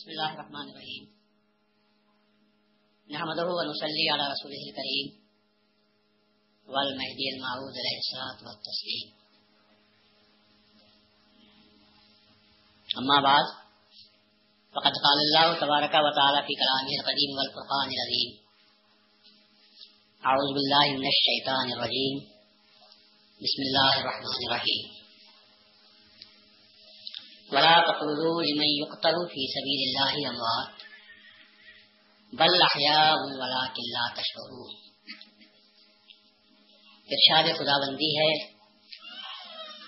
بسم الله الرحمن الرحيم نحمده ونصلي على رسوله الكريم. والمهدي المعود عليه الصلاة والتسليم. أما بعد، فقد قال الله تبارك وتعالى في كلامه القديم والفرقان العظيم. أعوذ بالله من الشيطان الرجيم. بسم الله الرحمن الرحيم. ولا تقولوا لمن يقتل في سبيل الله اموات بل احياء ولكن لا تشعرون. ارشاد خدا بندی ہے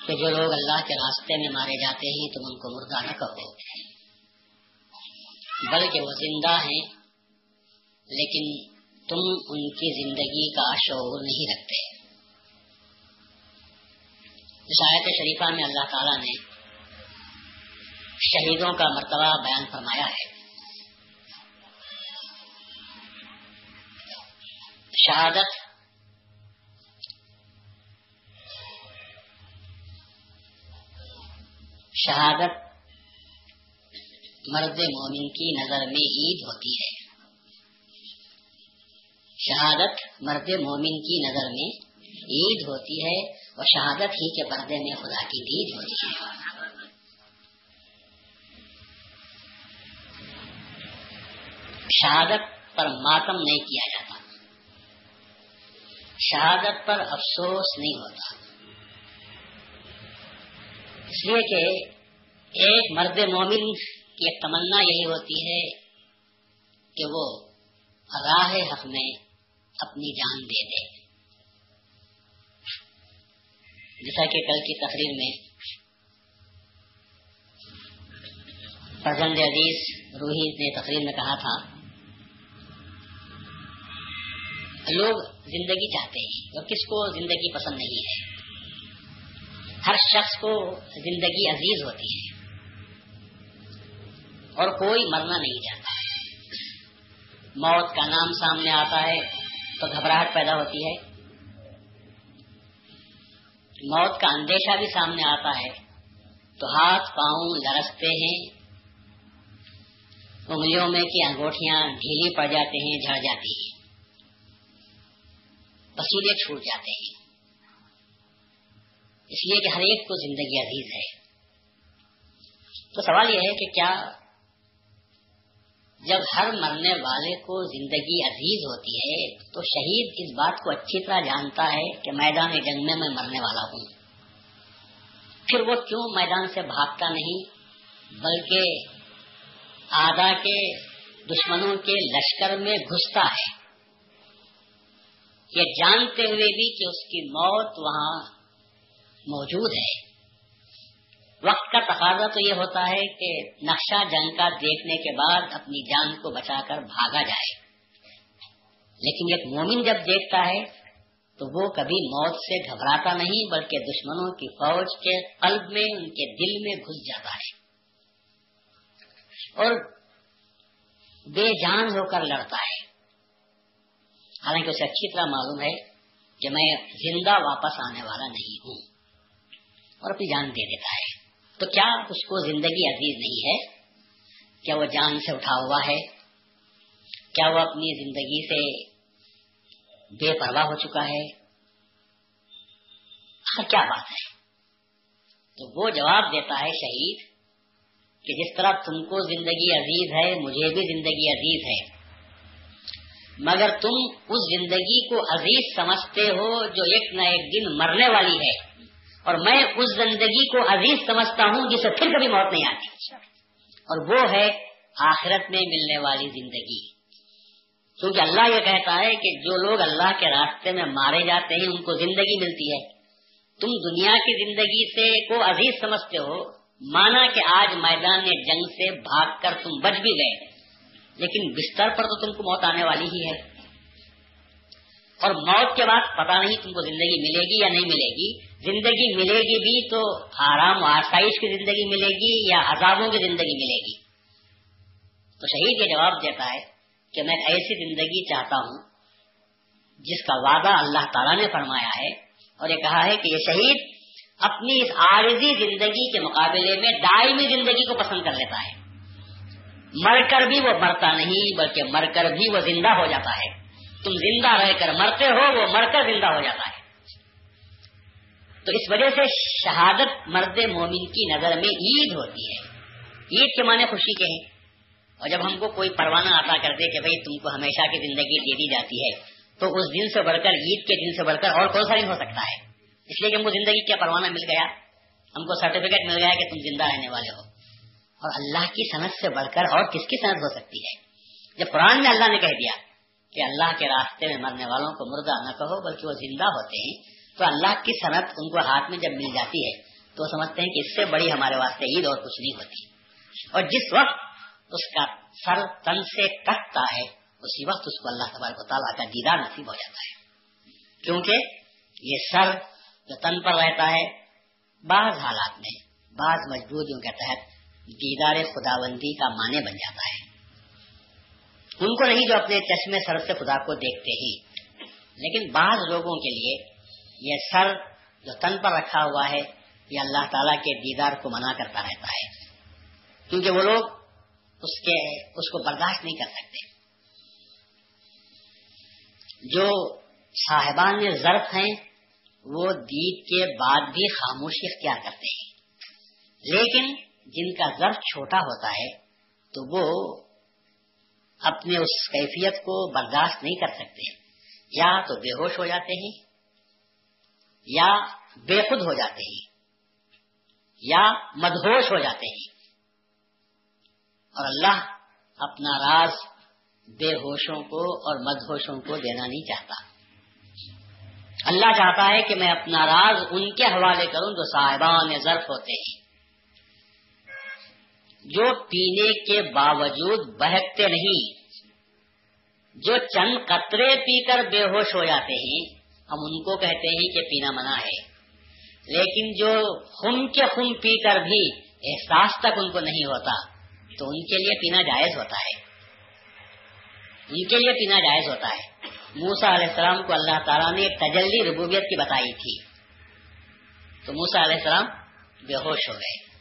کہ جو لوگ اللہ کے راستے میں مارے جاتے ہیں، تم ان کو مردہ نہ کہو۔ بلکہ وہ زندہ ہیں، لیکن تم ان کی زندگی کا شعور نہیں رکھتے۔ اس آیت شریفہ میں اللہ تعالیٰ نے شہیدوں کا مرتبہ بیان فرمایا ہے۔ شہادت شہادت مرد مومن کی نظر میں عید ہوتی ہے۔ شہادت مرد مومن کی نظر میں عید ہوتی ہے اور شہادت ہی کے پردے میں خدا کی عید ہوتی ہے۔ شہادت پر ماتم نہیں کیا جاتا۔ شہادت پر افسوس نہیں ہوتا۔ اس لیے کہ ایک مرد مومن کی ایک تمنا یہی ہوتی ہے کہ وہ راہ حق میں اپنی جان دے دے۔ جیسا کہ کل کی تقریر میں فرزند عزیز روحی نے تقریر میں کہا تھا لوگ زندگی چاہتے ہیں اور کس کو زندگی پسند نہیں ہے؟ ہر شخص کو زندگی عزیز ہوتی ہے اور کوئی مرنا نہیں چاہتا۔ موت کا نام سامنے آتا ہے تو گھبراہٹ پیدا ہوتی ہے۔ موت کا اندیشہ بھی سامنے آتا ہے تو ہاتھ پاؤں لرستے ہیں۔ انگلیوں میں کی انگوٹیاں ڈھیلی پڑ جاتے ہیں، جھڑ جاتی ہیں۔ پسیلے چھوٹ جاتے ہیں۔ اس لیے کہ ہر ایک کو زندگی عزیز ہے۔ تو سوال یہ ہے کہ کیا جب ہر مرنے والے کو زندگی عزیز ہوتی ہے، تو شہید اس بات کو اچھی طرح جانتا ہے کہ میدان جنگ میں میں مرنے والا ہوں۔ پھر وہ کیوں میدان سے بھاگتا نہیں، بلکہ آدھا کے دشمنوں کے لشکر میں گھستا ہے؟ یہ جانتے ہوئے بھی کہ اس کی موت وہاں موجود ہے۔ وقت کا تقاضا تو یہ ہوتا ہے کہ نقشہ جنگ کا دیکھنے کے بعد اپنی جان کو بچا کر بھاگا جائے۔ لیکن ایک مومن جب دیکھتا ہے تو وہ کبھی موت سے گھبراتا نہیں، بلکہ دشمنوں کی فوج کے قلب میں، ان کے دل میں گھس جاتا ہے۔ اور بے جان ہو کر لڑتا ہے۔ حالانکہ اسے اچھی طرح معلوم ہے کہ میں زندہ واپس آنے والا نہیں ہوں اور اپنی جان دے دیتا ہے۔ تو کیا اس کو زندگی عزیز نہیں ہے؟ کیا وہ جان سے اٹھا ہوا ہے؟ کیا وہ اپنی زندگی سے بے پرواہ ہو چکا ہے؟ کیا بات ہے؟ تو وہ جواب دیتا ہے شہید کہ جس طرح تم کو زندگی عزیز ہے، مجھے بھی زندگی عزیز ہے۔ مگر تم اس زندگی کو عزیز سمجھتے ہو جو ایک نہ ایک دن مرنے والی ہے۔ اور میں اس زندگی کو عزیز سمجھتا ہوں جسے پھر کبھی موت نہیں آتی۔ اور وہ ہے آخرت میں ملنے والی زندگی۔ کیونکہ اللہ یہ کہتا ہے کہ جو لوگ اللہ کے راستے میں مارے جاتے ہیں، ان کو زندگی ملتی ہے۔ تم دنیا کی زندگی سے کو عزیز سمجھتے ہو، مانا کہ آج میدان جنگ سے بھاگ کر تم بچ بھی گئے۔ لیکن بستر پر تو تم کو موت آنے والی ہی ہے۔ اور موت کے بعد پتا نہیں تم کو زندگی ملے گی یا نہیں ملے گی۔ زندگی ملے گی بھی تو آرام و آسائش کی زندگی ملے گی یا عذابوں کی زندگی ملے گی۔ تو شہید یہ جواب دیتا ہے کہ میں ایسی زندگی چاہتا ہوں جس کا وعدہ اللہ تعالیٰ نے فرمایا ہے اور یہ کہا ہے کہ یہ شہید اپنی اس عارضی زندگی کے مقابلے میں دائمی زندگی کو پسند کر لیتا ہے۔ مر کر بھی وہ مرتا نہیں، بلکہ مر کر بھی وہ زندہ ہو جاتا ہے۔ تم زندہ رہ کر مرتے ہو، وہ مر کر زندہ ہو جاتا ہے۔ تو اس وجہ سے شہادت مرد مومن کی نظر میں عید ہوتی ہے۔ عید کے معنی خوشی کے ہیں۔ اور جب ہم کو کوئی پروانہ عطا کر دے کہ بھائی تم کو ہمیشہ کی زندگی دے دی جاتی ہے، تو اس دن سے بڑھ کر، عید کے دن سے بڑھ کر اور کون سا دن ہو سکتا ہے؟ اس لیے کہ ہم کو زندگی کیا پروانہ مل گیا۔ ہم کو سرٹیفکیٹ مل گیا کہ تم زندہ رہنے والے ہو۔ اور اللہ کی صنعت سے بڑھ کر اور کس کی صنعت ہو سکتی ہے؟ جب قرآن میں اللہ نے کہہ دیا کہ اللہ کے راستے میں مرنے والوں کو مردہ نہ کہو، بلکہ وہ زندہ ہوتے ہیں، تو اللہ کی صنعت ان کو ہاتھ میں جب مل جاتی ہے، تو سمجھتے ہیں کہ اس سے بڑی ہمارے واسطے عید اور کچھ نہیں ہوتی۔ اور جس وقت اس کا سر تن سے کٹتا ہے، اسی وقت اس کو اللہ تبارک و تعالیٰ کا دیدار نصیب ہو جاتا ہے۔ کیونکہ یہ سر جو تن پر رہتا ہے، بعض حالات میں، بعض مجبوریوں کے تحت دیدار خداوندی کا معنی بن جاتا ہے۔ ان کو نہیں جو اپنے چشمے سر سے خدا کو دیکھتے ہی۔ لیکن بعض لوگوں کے لیے یہ سر جو تن پر رکھا ہوا ہے، یہ اللہ تعالیٰ کے دیدار کو منع کرتا رہتا ہے۔ کیونکہ وہ لوگ اس کے، اس کو برداشت نہیں کر سکتے۔ جو صاحبان ضرف ہیں، وہ دید کے بعد بھی خاموشی اختیار کرتے ہیں۔ لیکن جن کا ضرف چھوٹا ہوتا ہے، تو وہ اپنے اس کیفیت کو برداشت نہیں کر سکتے۔ یا تو بے ہوش ہو جاتے ہیں، یا بے خود ہو جاتے ہیں، یا مدہوش ہو جاتے ہیں۔ اور اللہ اپنا راز بے ہوشوں کو اور مدہوشوں کو دینا نہیں چاہتا۔ اللہ چاہتا ہے کہ میں اپنا راز ان کے حوالے کروں جو صاحبان ضرف ہوتے ہیں۔ جو پینے کے باوجود بہکتے نہیں، جو چند قطرے پی کر بے ہوش ہو جاتے ہیں، ہم ان کو کہتے ہیں کہ پینا منع ہے۔ لیکن جو خم کے خم پی کر بھی احساس تک ان کو نہیں ہوتا، تو ان کے لیے پینا جائز ہوتا ہے۔ ان کے لیے پینا جائز ہوتا ہے۔ موسا علیہ السلام کو اللہ تعالیٰ نے تجلی ربوبیت کی بتائی تھی۔ تو موسا علیہ السلام بے ہوش ہو گئے۔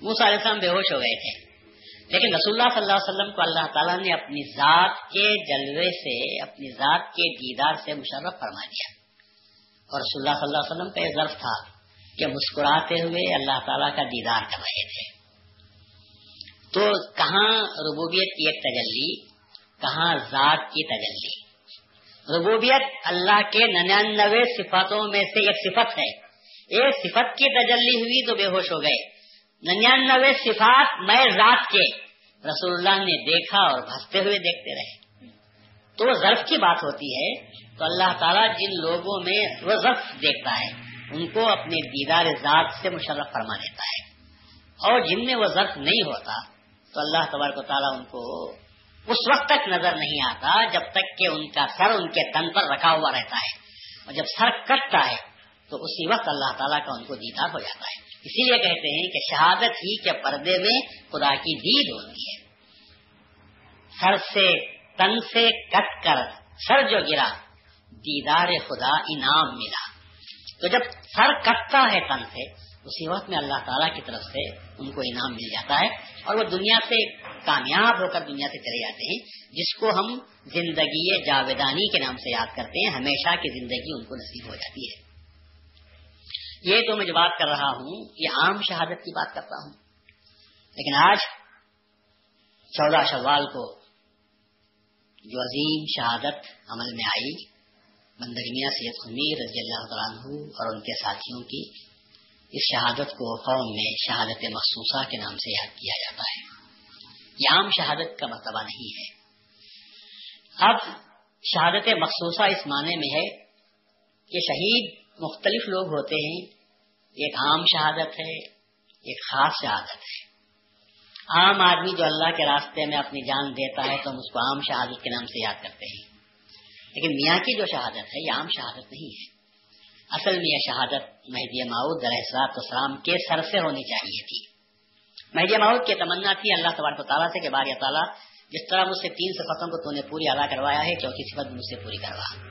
موسا علیہ السلام بے ہوش ہو گئے تھے۔ لیکن رسول اللہ صلی اللہ علیہ وسلم کو اللہ تعالیٰ نے اپنی ذات کے جلوے سے، اپنی ذات کے دیدار سے مشرف فرما دیا۔ اور رسول اللہ صلی اللہ علیہ وسلم کا یہ ضرف تھا کہ مسکراتے ہوئے اللہ تعالیٰ کا دیدار کر رہے تھے۔ تو کہاں ربوبیت کی ایک تجلی، کہاں ذات کی تجلی؟ ربوبیت اللہ کے ننانوے صفاتوں میں سے ایک صفت ہے۔ ایک صفت کی تجلی ہوئی تو بے ہوش ہو گئے۔ ننانوے صفات میں ذات کے رسول اللہ نے دیکھا اور بھستے ہوئے دیکھتے رہے۔ تو وہ ضرف کی بات ہوتی ہے، تو اللہ تعالیٰ جن لوگوں میں وہ ضرف دیکھتا ہے، ان کو اپنے دیدار ذات سے مشرف فرما دیتا ہے۔ اور جن میں وہ ضرف نہیں ہوتا، تو اللہ تبارک و تعالیٰ ان کو اس وقت تک نظر نہیں آتا جب تک کہ ان کا سر ان کے تن پر رکھا ہوا رہتا ہے۔ اور جب سر کٹتا ہے، تو اسی وقت اللہ تعالیٰ کا ان کو دیدار ہو جاتا ہے۔ اسی لیے کہتے ہیں کہ شہادت ہی کے پردے میں خدا کی دید ہوتی ہے۔ سر سے تن سے کٹ کر سر جو گرا، دیدار خدا انعام ملا۔ تو جب سر کٹتا ہے تن سے، اسی وقت میں اللہ تعالیٰ کی طرف سے ان کو انعام مل جاتا ہے اور وہ دنیا سے کامیاب ہو کر دنیا سے چلے جاتے ہیں، جس کو ہم زندگی جاویدانی کے نام سے یاد کرتے ہیں، ہمیشہ کی زندگی ان کو نصیب ہو جاتی ہے۔ یہ تو میں جو بات کر رہا ہوں، یہ عام شہادت کی بات کرتا ہوں۔ لیکن آج چودہ شوال کو جو عظیم شہادت عمل میں آئی بندرمیاں سید خمیر رضی اللہ عنہ اور ان کے ساتھیوں کی، اس شہادت کو قوم میں شہادت مخصوصہ کے نام سے یاد کیا جاتا ہے۔ یہ عام شہادت کا مرتبہ نہیں ہے۔ اب شہادت مخصوصہ اس معنی میں ہے کہ شہید مختلف لوگ ہوتے ہیں ایک عام شہادت ہے، ایک خاص شہادت ہے۔ عام آدمی جو اللہ کے راستے میں اپنی جان دیتا ہے، تو ہم اس کو عام شہادت کے نام سے یاد کرتے ہیں۔ لیکن میاں کی جو شہادت ہے، یہ عام شہادت نہیں ہے۔ اصل میں یہ شہادت مہدی ماؤد علیہ السلام کے سر سے ہونی چاہیے تھی۔ مہدی ماؤد کی تمنا تھی اللہ تبارک تعالیٰ سے کہ بار تعالیٰ، جس طرح مجھ سے تین صفتوں کو تو نے پوری ادا کروایا ہے، چوتھی صفت مجھ سے پوری کروا۔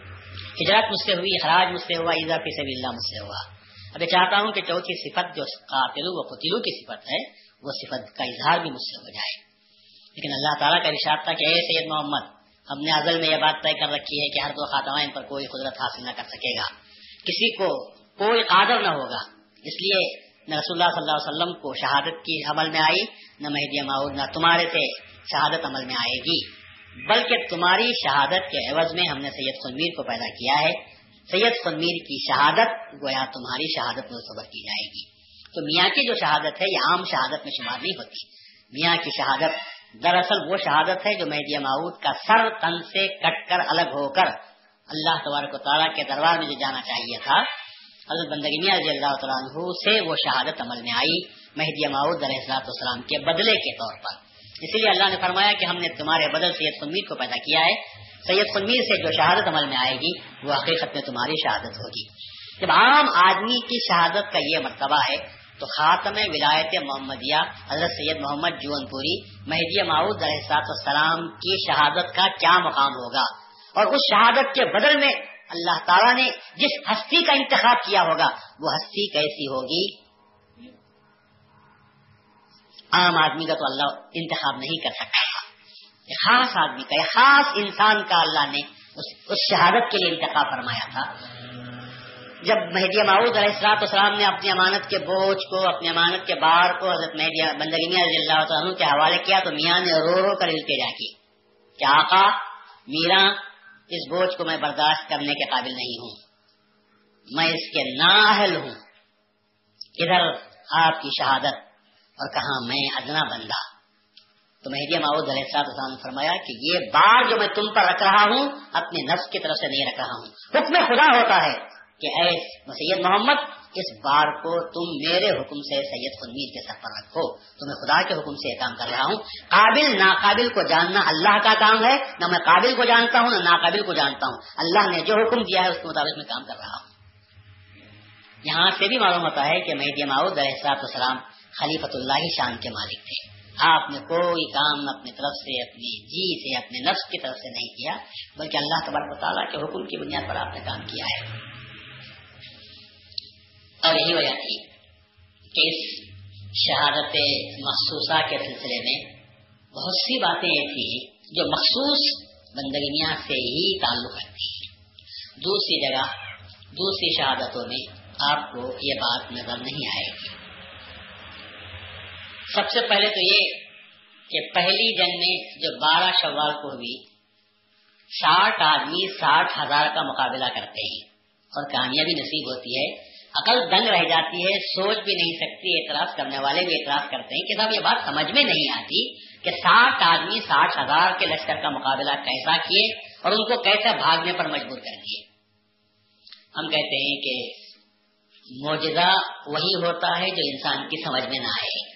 ہجرت مجھ سے ہوئی حراج مجھ سے ہوا عیدا سے اللہ مجھ سے ہوا۔ ابھی چاہتا ہوں کہ چوتھی صفت جو قاتلو و قتلو کی صفت ہے، وہ صفت کا اظہار بھی مجھ سے ہو جائے۔ لیکن اللہ تعالیٰ کا ارشاد تھا کہ اے سید محمد، ہم نے ازل میں یہ بات طے کر رکھی ہے کہ ہر دو خاتمہ ان پر کوئی قدرت حاصل نہ کر سکے گا۔ کسی کو کوئی قادر نہ ہوگا۔ اس لیے نہ رسول اللہ صلی اللہ علیہ وسلم کو شہادت کی عمل میں آئی، نہ مہدی معود نہ تمہارے سے شہادت عمل میں آئے گی۔ بلکہ تمہاری شہادت کے عوض میں ہم نے سید خنمیر کو پیدا کیا ہے۔ سید خنمیر کی شہادت، گویا تمہاری شہادت میں صبر کی جائے گی۔ تو میاں کی جو شہادت ہے، یہ عام شہادت میں شمار نہیں ہوتی۔ میاں کی شہادت، دراصل وہ شہادت ہے جو مہدی معود کا سر تن سے کٹ کر الگ ہو کر اللہ تبارک و تعالیٰ کے دربار میں جو جانا چاہیے تھا، حضرت بندگی میاں رضی اللہ تعالیٰ عنہ سے وہ شہادت عمل میں آئی مہدی معود علیہ السلاط والسلام کے بدلے کے طور پر۔ اسی لیے اللہ نے فرمایا کہ ہم نے تمہارے بدل سید خنمیر کو پیدا کیا ہے۔ سید خنمیر سے جو شہادت عمل میں آئے گی، وہ حقیقت میں تمہاری شہادت ہوگی۔ جب عام آدمی کی شہادت کا یہ مرتبہ ہے، تو خاتم ولایت محمدیہ، حضرت سید محمد جون پوری مہدی معود علیہ السلاط والسلام کی شہادت کا کیا مقام ہوگا؟ اور اس شہادت کے بدل میں اللہ تعالیٰ نے جس ہستی کا انتخاب کیا ہوگا، وہ ہستی کیسی ہوگی؟ عام آدمی کا تو اللہ انتخاب نہیں کر سکتا۔ خاص آدمی کا خاص انسان کا اللہ نے اس, اس شہادت کے لیے انتخاب فرمایا تھا۔ جب مہدی معود علیہ السلاط اسلام نے اپنی امانت کے بوجھ کو اپنی امانت کے بار کو حضرت مہدی بندگی رضی اللہ عنہ کے حوالے کیا تو میاں نے رو رو کر التجا کی کہ آقا میرا اس بوجھ کو میں برداشت کرنے کے قابل نہیں ہوں۔ میں اس کے نااہل ہوں۔ ادھر آپ کی شہادت اور کہاں میں ادنا بندہ۔ تو مہدی ماؤد علیہ السلام نے فرمایا کہ یہ بار جو میں تم پر رکھ رہا ہوں، اپنے نفس کی طرف سے نہیں رکھ رہا ہوں۔ حکم خدا ہوتا ہے کہ اے مسید محمد، اس بار کو تم میرے حکم سے سید خنمیر کے سر پر رکھو۔ تو میں خدا کے حکم سے یہ کام کر رہا ہوں۔ قابل، ناقابل کو جاننا اللہ کا کام ہے۔ نہ میں قابل کو جانتا ہوں، نہ ناقابل کو جانتا ہوں۔ اللہ نے جو حکم دیا ہے، اس کے مطابق میں کام کر رہا ہوں۔ یہاں سے بھی معلوم ہوتا ہے کہ مہدی ماؤد علیہ السلام خلیفت اللہ شان کے مالک تھے۔ آپ نے کوئی کام اپنی طرف سے، اپنی جی سے اپنے نفس کی طرف سے نہیں کیا، بلکہ اللہ تبارک تعالیٰ کے حکم کی بنیاد پر آپ نے کام کیا ہے۔ اور یہی وجہ تھی کہ اس شہادت مخصوصہ کے سلسلے میں بہت سی باتیں ایسی ہیں جو مخصوص بندگینیاں سے ہی تعلق رکھتی ہیں۔ دوسری جگہ، دوسری شہادتوں میں آپ کو یہ بات نظر نہیں آئے گی۔ سب سے پہلے تو یہ کہ پہلی جنگ میں جو بارہ شوال کو ہوئی، ساٹھ آدمی ساٹھ ہزار کا مقابلہ کرتے ہیں اور کامیابی نصیب ہوتی ہے۔ عقل دنگ رہ جاتی ہے، سوچ بھی نہیں سکتی اعتراض کرنے والے بھی اعتراض کرتے ہیں۔ کہ صاحب یہ بات سمجھ میں نہیں آتی کہ ساٹھ آدمی ساٹھ ہزار کے لشکر کا مقابلہ کیسا کیے اور ان کو کیسے بھاگنے پر مجبور کر دیے۔ ہم کہتے ہیں کہ موجودہ وہی ہوتا ہے جو انسان کی سمجھ میں نہ آئے۔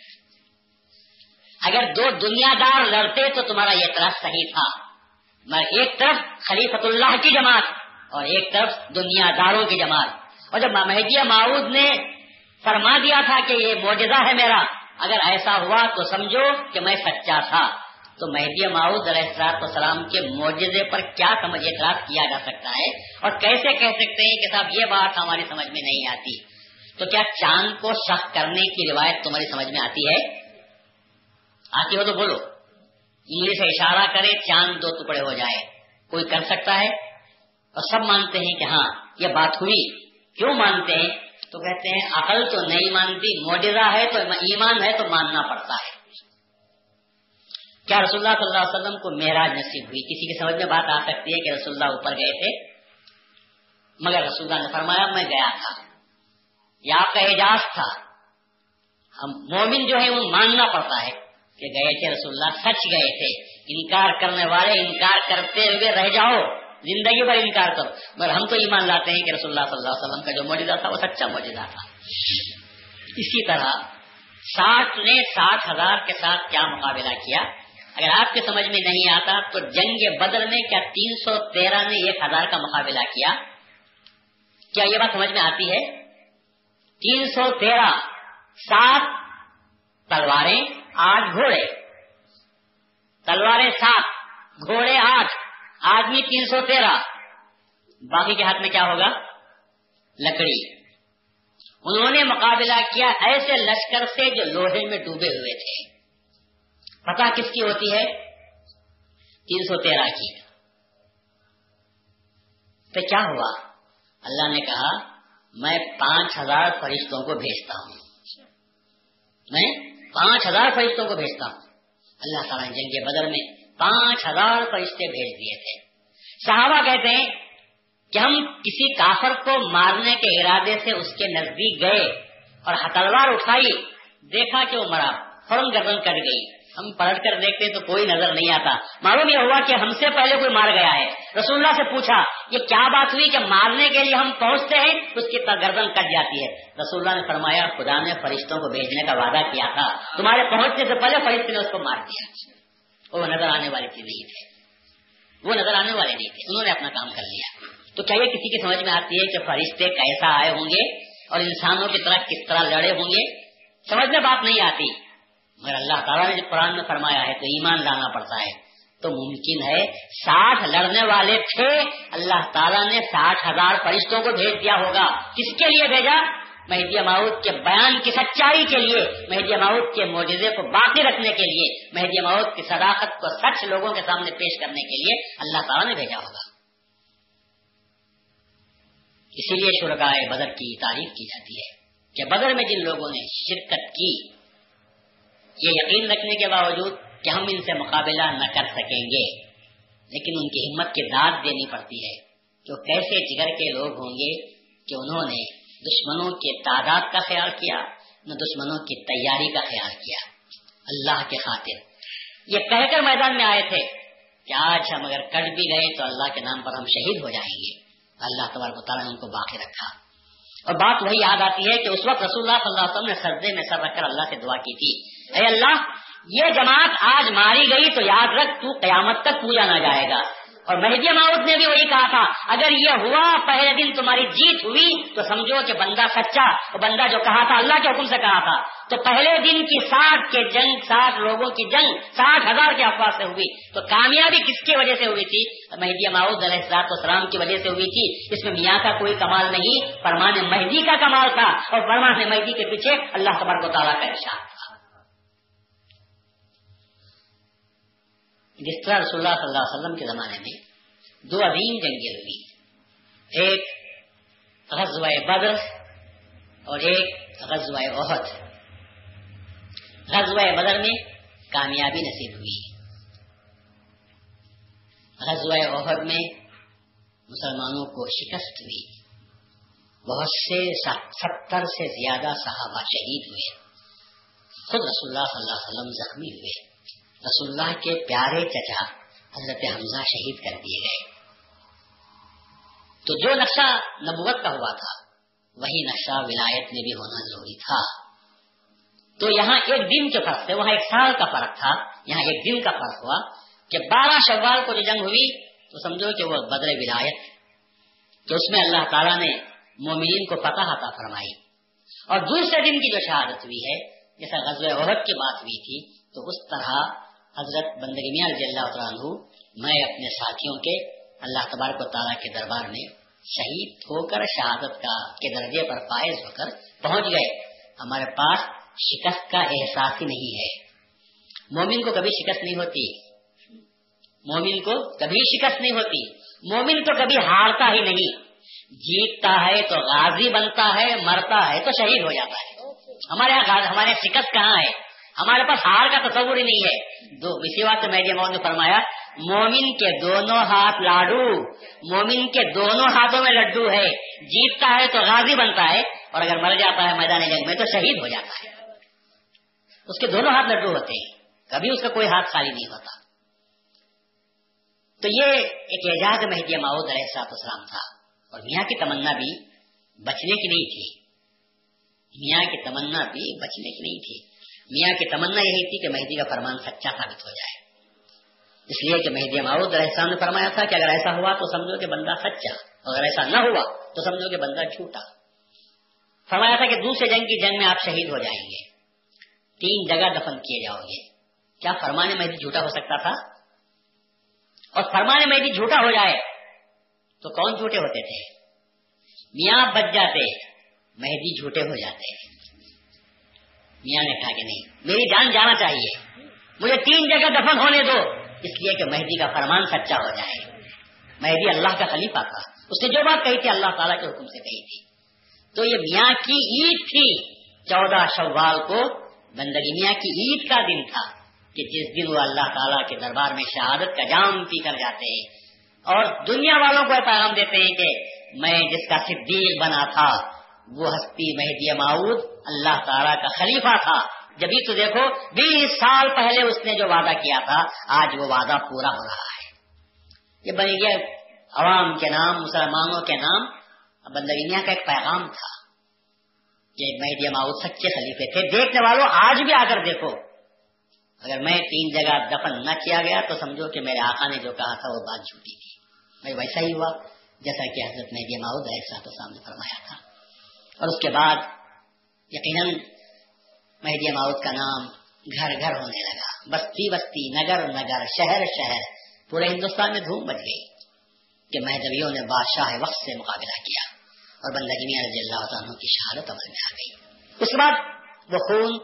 اگر دو دنیا دار لڑتے تو تمہارا یہ اعتراض صحیح تھا۔ مگر ایک طرف خلیفت اللہ کی جماعت اور ایک طرف دنیا داروں کی جماعت۔ اور جب مہدیہ معود نے فرما دیا تھا کہ یہ معجزہ ہے میرا، اگر ایسا ہوا تو سمجھو کہ میں سچا تھا۔ تو مہدی معود علیہ السلاط والسلام کے معجزے پر کیا سمجھ اعتراض کیا جا سکتا ہے؟ اور کیسے کہہ سکتے ہیں کہ صاحب یہ بات ہماری سمجھ میں نہیں آتی؟ تو کیا چاند کو شک کرنے کی روایت تمہاری سمجھ میں آتی ہے؟ آتی ہو تو بولو۔ انگلش سے اشارہ کرے چاند دو ٹکڑے ہو جائے۔ کوئی کر سکتا ہے؟ اور سب مانتے ہیں کہ ہاں یہ بات ہوئی۔ کیوں مانتے ہیں؟ تو کہتے ہیں، عقل تو نہیں مانتی موجودہ ہے تو، ایمان ہے تو ماننا پڑتا ہے۔ کیا رسول اللہ صلی اللہ علیہ وسلم کو معراج نصیب ہوئی؟ کسی کی سمجھ میں بات آ سکتی ہے کہ رسول اللہ اوپر گئے تھے؟ مگر رسول اللہ نے فرمایا، میں گیا تھا۔ یہ آپ کا اعجاز تھا۔ ہم مومن جو ہے وہ ماننا پڑتا ہے۔ کہ گئے تھے رسول اللہ، سچ گئے تھے۔ انکار کرنے والے انکار کرتے ہوئے رہ جاؤ۔ زندگی پر انکار کرو۔ مگر ہم تو ایمان لاتے ہیں کہ رسول اللہ صلی اللہ علیہ وسلم کا جو موجودہ تھا، وہ سچا موجودہ تھا۔ اسی طرح ساٹھ نے ساٹھ ہزار کے ساتھ کیا مقابلہ کیا؟ اگر آپ کے سمجھ میں نہیں آتا تو جنگ بدر میں کیا تین سو تیرہ نے ایک ہزار کا مقابلہ کیا؟ کیا یہ بات سمجھ میں آتی ہے؟ تین سو تیرہ، سات تلواریں آٹھ گھوڑے۔ تلواریں سات، گھوڑے آٹھ، آدمی تین سو تیرہ۔ باقی کے ہاتھ میں کیا ہوگا؟ لکڑی۔ انہوں نے مقابلہ کیا ایسے لشکر سے جو لوہے میں ڈوبے ہوئے تھے۔ فتح کس کی ہوتی ہے؟ تین سو تیرہ کی۔ تو کیا ہوا؟ اللہ نے کہا، میں پانچ ہزار فرشتوں کو بھیجتا ہوں۔ میں پانچ ہزار فرشتوں کو بھیجتا۔ ہوں اللہ تعالیٰ نے جنگ بدر میں پانچ ہزار فرشتے بھیج دیے تھے۔ صحابہ کہتے ہیں کہ ہم کسی کافر کو مارنے کے ارادے سے اس کے نزدیک گئے اور ہتلوار اٹھائی، دیکھا کہ وہ مرا، فوراً گردن کٹ گئی۔ ہم پلٹ کر دیکھتے تو کوئی نظر نہیں آتا۔ معلوم یہ ہوا کہ ہم سے پہلے کوئی مار گیا ہے۔ رسول اللہ سے پوچھا، یہ کیا بات ہوئی کہ مارنے کے لیے ہم پہنچتے ہیں؟ اس کی گردن کٹ جاتی ہے۔ رسول اللہ نے فرمایا، خدا نے فرشتوں کو بھیجنے کا وعدہ کیا تھا۔ تمہارے پہنچنے سے پہلے فرشتے نے اس کو مار دیا۔ وہ نظر آنے والی چیز نہیں تھے وہ نظر آنے والے نہیں تھے انہوں نے اپنا کام کر لیا۔ تو کیا یہ کسی کی سمجھ میں آتی ہے کہ فرشتے کیسا آئے ہوں گے اور انسانوں کی طرح کس طرح لڑے ہوں گے؟ سمجھ میں بات نہیں آتی۔ مگر اللہ تعالیٰ نے قرآن میں فرمایا ہے تو ایمان لانا پڑتا ہے، تو ممکن ہے ساٹھ لڑنے والے تھے، اللہ تعالیٰ نے ساٹھ ہزار فرشتوں کو بھیج دیا ہوگا۔ کس کے لیے بھیجا؟ مہدی ماؤد کے بیان کی سچائی کے لیے مہدی ماؤد کے معجزے کو باقی رکھنے کے لیے مہدی ماؤد کی صداقت کو سچ لوگوں کے سامنے پیش کرنے کے لیے اللہ تعالیٰ نے بھیجا ہوگا۔ اسی لیے شرکائے بدر کی تعریف کی جاتی ہے کہ بدر میں جن لوگوں نے شرکت کی یہ یقین رکھنے کے باوجود کہ ہم ان سے مقابلہ نہ کر سکیں گے۔ لیکن ان کی ہمت کی داد دینی پڑتی ہے۔ جو کیسے جگر کے لوگ ہوں گے کہ انہوں نے دشمنوں کے تعداد کا خیال کیا، نہ دشمنوں کی تیاری کا خیال کیا؟ اللہ کے خاطر۔ یہ کہہ کر میدان میں آئے تھے کہ آج ہم اگر کٹ بھی گئے تو اللہ کے نام پر ہم شہید ہو جائیں گے۔ اللہ تبارک تعالیٰ نے ان کو باقی رکھا۔ اور بات وہی یاد آتی ہے کہ اس وقت رسول اللہ صلی اللہ علیہ وسلم نے سردے میں سر رکھ کر اللہ سے دعا کی تھی۔ اے اللہ، یہ جماعت آج ماری گئی تو یاد رکھ، تو قیامت تک پوجا نہ جائے گا۔ اور مہدی ماؤد نے بھی وہی کہا تھا، اگر یہ ہوا، پہلے دن تمہاری جیت ہوئی، تو سمجھو کہ بندہ سچا بندہ جو کہا تھا، اللہ کے حکم سے کہا تھا۔ تو پہلے دن کی ساٹھ کے جنگ، ساٹھ لوگوں کی جنگ، ساٹھ ہزار کے افواہ سے ہوئی۔ تو کامیابی کس کی وجہ سے ہوئی تھی؟ مہدی ماؤد علیہ السلاط اسلام کی وجہ سے ہوئی تھی۔ اس میں میاں کا کوئی کمال نہیں، فرمان مہدی کا کمال تھا، اور فرمان مہدی کے پیچھے اللہ تبارک و تعالیٰ کا ارشاد تھا جس طرح رسول اللہ صلی اللہ علیہ وسلم کے زمانے میں دو عظیم جنگیں ہوئی ایک غزوہ بدر اور ایک غزوہ عہد غزوہ بدر میں کامیابی نصیب ہوئی۔ غزوہ عہد میں مسلمانوں کو شکست ہوئی۔ بہت سے ستر سے زیادہ صحابہ شہید ہوئے۔ خود رسول اللہ صلی اللہ علیہ وسلم زخمی ہوئے۔ رسول اللہ کے پیارے چچا حضرت حمزہ شہید کر دیے گئے۔ تو جو نقشہ نبوت کا ہوا تھا، وہی نقشہ ولایت میں بھی ہونا ضروری تھا۔ تو یہاں ایک دن کے فرق تھے، وہاں ایک سال کا فرق تھا۔ یہاں ایک دن کا فرق ہوا کہ بارہ شوال کو جو جنگ ہوئی، تو سمجھو کہ وہ بدر ولایت۔ تو اس میں اللہ تعالیٰ نے مومنین کو فتح عطا فرمائی۔ اور دوسرے دن کی جو شہادت ہوئی ہے، جیسا غزل عہد کی بات ہوئی تھی، تو اس طرح حضرت بندگی میاں رضی اللہ عنہ، میں اپنے ساتھیوں کے اللہ تبارک و تعالیٰ کے دربار میں شہید ہو کر شہادت کا، کے درجے پر فائز ہو کر پہنچ گئے۔ ہمارے پاس شکست کا احساس ہی نہیں ہے۔ مومن کو کبھی شکست نہیں ہوتی۔ مومن کو کبھی شکست نہیں ہوتی۔ مومن تو کبھی ہارتا ہی نہیں۔ جیتتا ہے تو غازی بنتا ہے، مرتا ہے تو شہید ہو جاتا ہے۔ ہمارے یہاں ہمارے شکست کہاں ہے؟ ہمارے پاس ہار کا تصور ہی نہیں ہے۔ دو، اسی بات میں نے فرمایا، مومن کے دونوں ہاتھ لاڈو، مومن کے دونوں ہاتھوں میں لڈو ہے۔ جیتتا ہے تو غازی بنتا ہے، اور اگر مر جاتا ہے میدان جنگ میں تو شہید ہو جاتا ہے۔ اس کے دونوں ہاتھ لڈو ہوتے ہیں۔ کبھی اس کا کوئی ہاتھ خالی نہیں ہوتا۔ تو یہ ایک اعجاز مہدی ماؤد علیہ صاحب اسلام تھا۔ اور میاں کی تمنا بھی بچنے کی نہیں تھی۔ میاں کی تمنا بھی بچنے کی نہیں تھی۔ میاں کی تمنا یہی تھی کہ مہدی کا فرمان سچا ثابت ہو جائے۔ اس لیے کہ مہدی ماؤد السلام نے فرمایا تھا کہ اگر ایسا ہوا تو سمجھو کہ بندہ سچا، اگر ایسا نہ ہوا تو سمجھو کہ بندہ جھوٹا۔ فرمایا تھا کہ دوسرے جنگ کی جنگ میں آپ شہید ہو جائیں گے۔ تین جگہ دفن کیے جاؤ گے۔ کیا فرمانے مہدی جھوٹا ہو سکتا تھا؟ اور فرمانے مہدی جھوٹا ہو جائے تو کون جھوٹے ہوتے تھے؟ میاں بچ جاتے، مہدی جھوٹے ہو جاتے۔ میاں نے کہا کہ نہیں، میری جان جانا چاہیے۔ مجھے تین جگہ دفن ہونے دو۔ اس لیے کہ مہدی کا فرمان سچا ہو جائے۔ مہدی اللہ کا خلیفہ تھا۔ اس نے جو بات کہی تھی، اللہ تعالیٰ کے حکم سے کہی تھی۔ تو یہ میاں کی عید تھی۔ چودہ شوال کو بندگی میاں کی عید کا دن تھا کہ جس دن وہ اللہ تعالیٰ کے دربار میں شہادت کا جام پی کر جاتے ہیں۔ اور دنیا والوں کو پیغام دیتے ہیں کہ میں جس کا صدیق بنا تھا وہ ہستی مہدی معود اللہ تعالیٰ کا خلیفہ تھا۔ جبھی تو دیکھو، بیس سال پہلے اس نے جو وعدہ کیا تھا، آج وہ وعدہ پورا ہو رہا ہے۔ یہ بن گیا عوام کے نام، مسلمانوں کے نام۔ بندگینیا کا ایک پیغام تھا کہ مہدی معود سچے خلیفے تھے۔ دیکھنے والوں آج بھی آ کر دیکھو۔ اگر میں تین جگہ دفن نہ کیا گیا تو سمجھو کہ میرے آقا نے جو کہا تھا وہ بات جھوٹی تھی۔ میں ویسا ہی ہوا، جیسا کہ حضرت مہدی معود ایسا تو سامنے فرمایا تھا۔ اور اس کے بعد یقیناً مہدی ماؤد کا نام گھر گھر ہونے لگا۔ بستی بستی، نگر نگر، شہر شہر، پورے ہندوستان میں دھوم بچ گئی کہ مہدویوں نے بادشاہ وقت سے مقابلہ کیا اور بندگی رضی اللہ عنہ کی شہادت عمل میں آ گئی۔ اس کے بعد وہ خون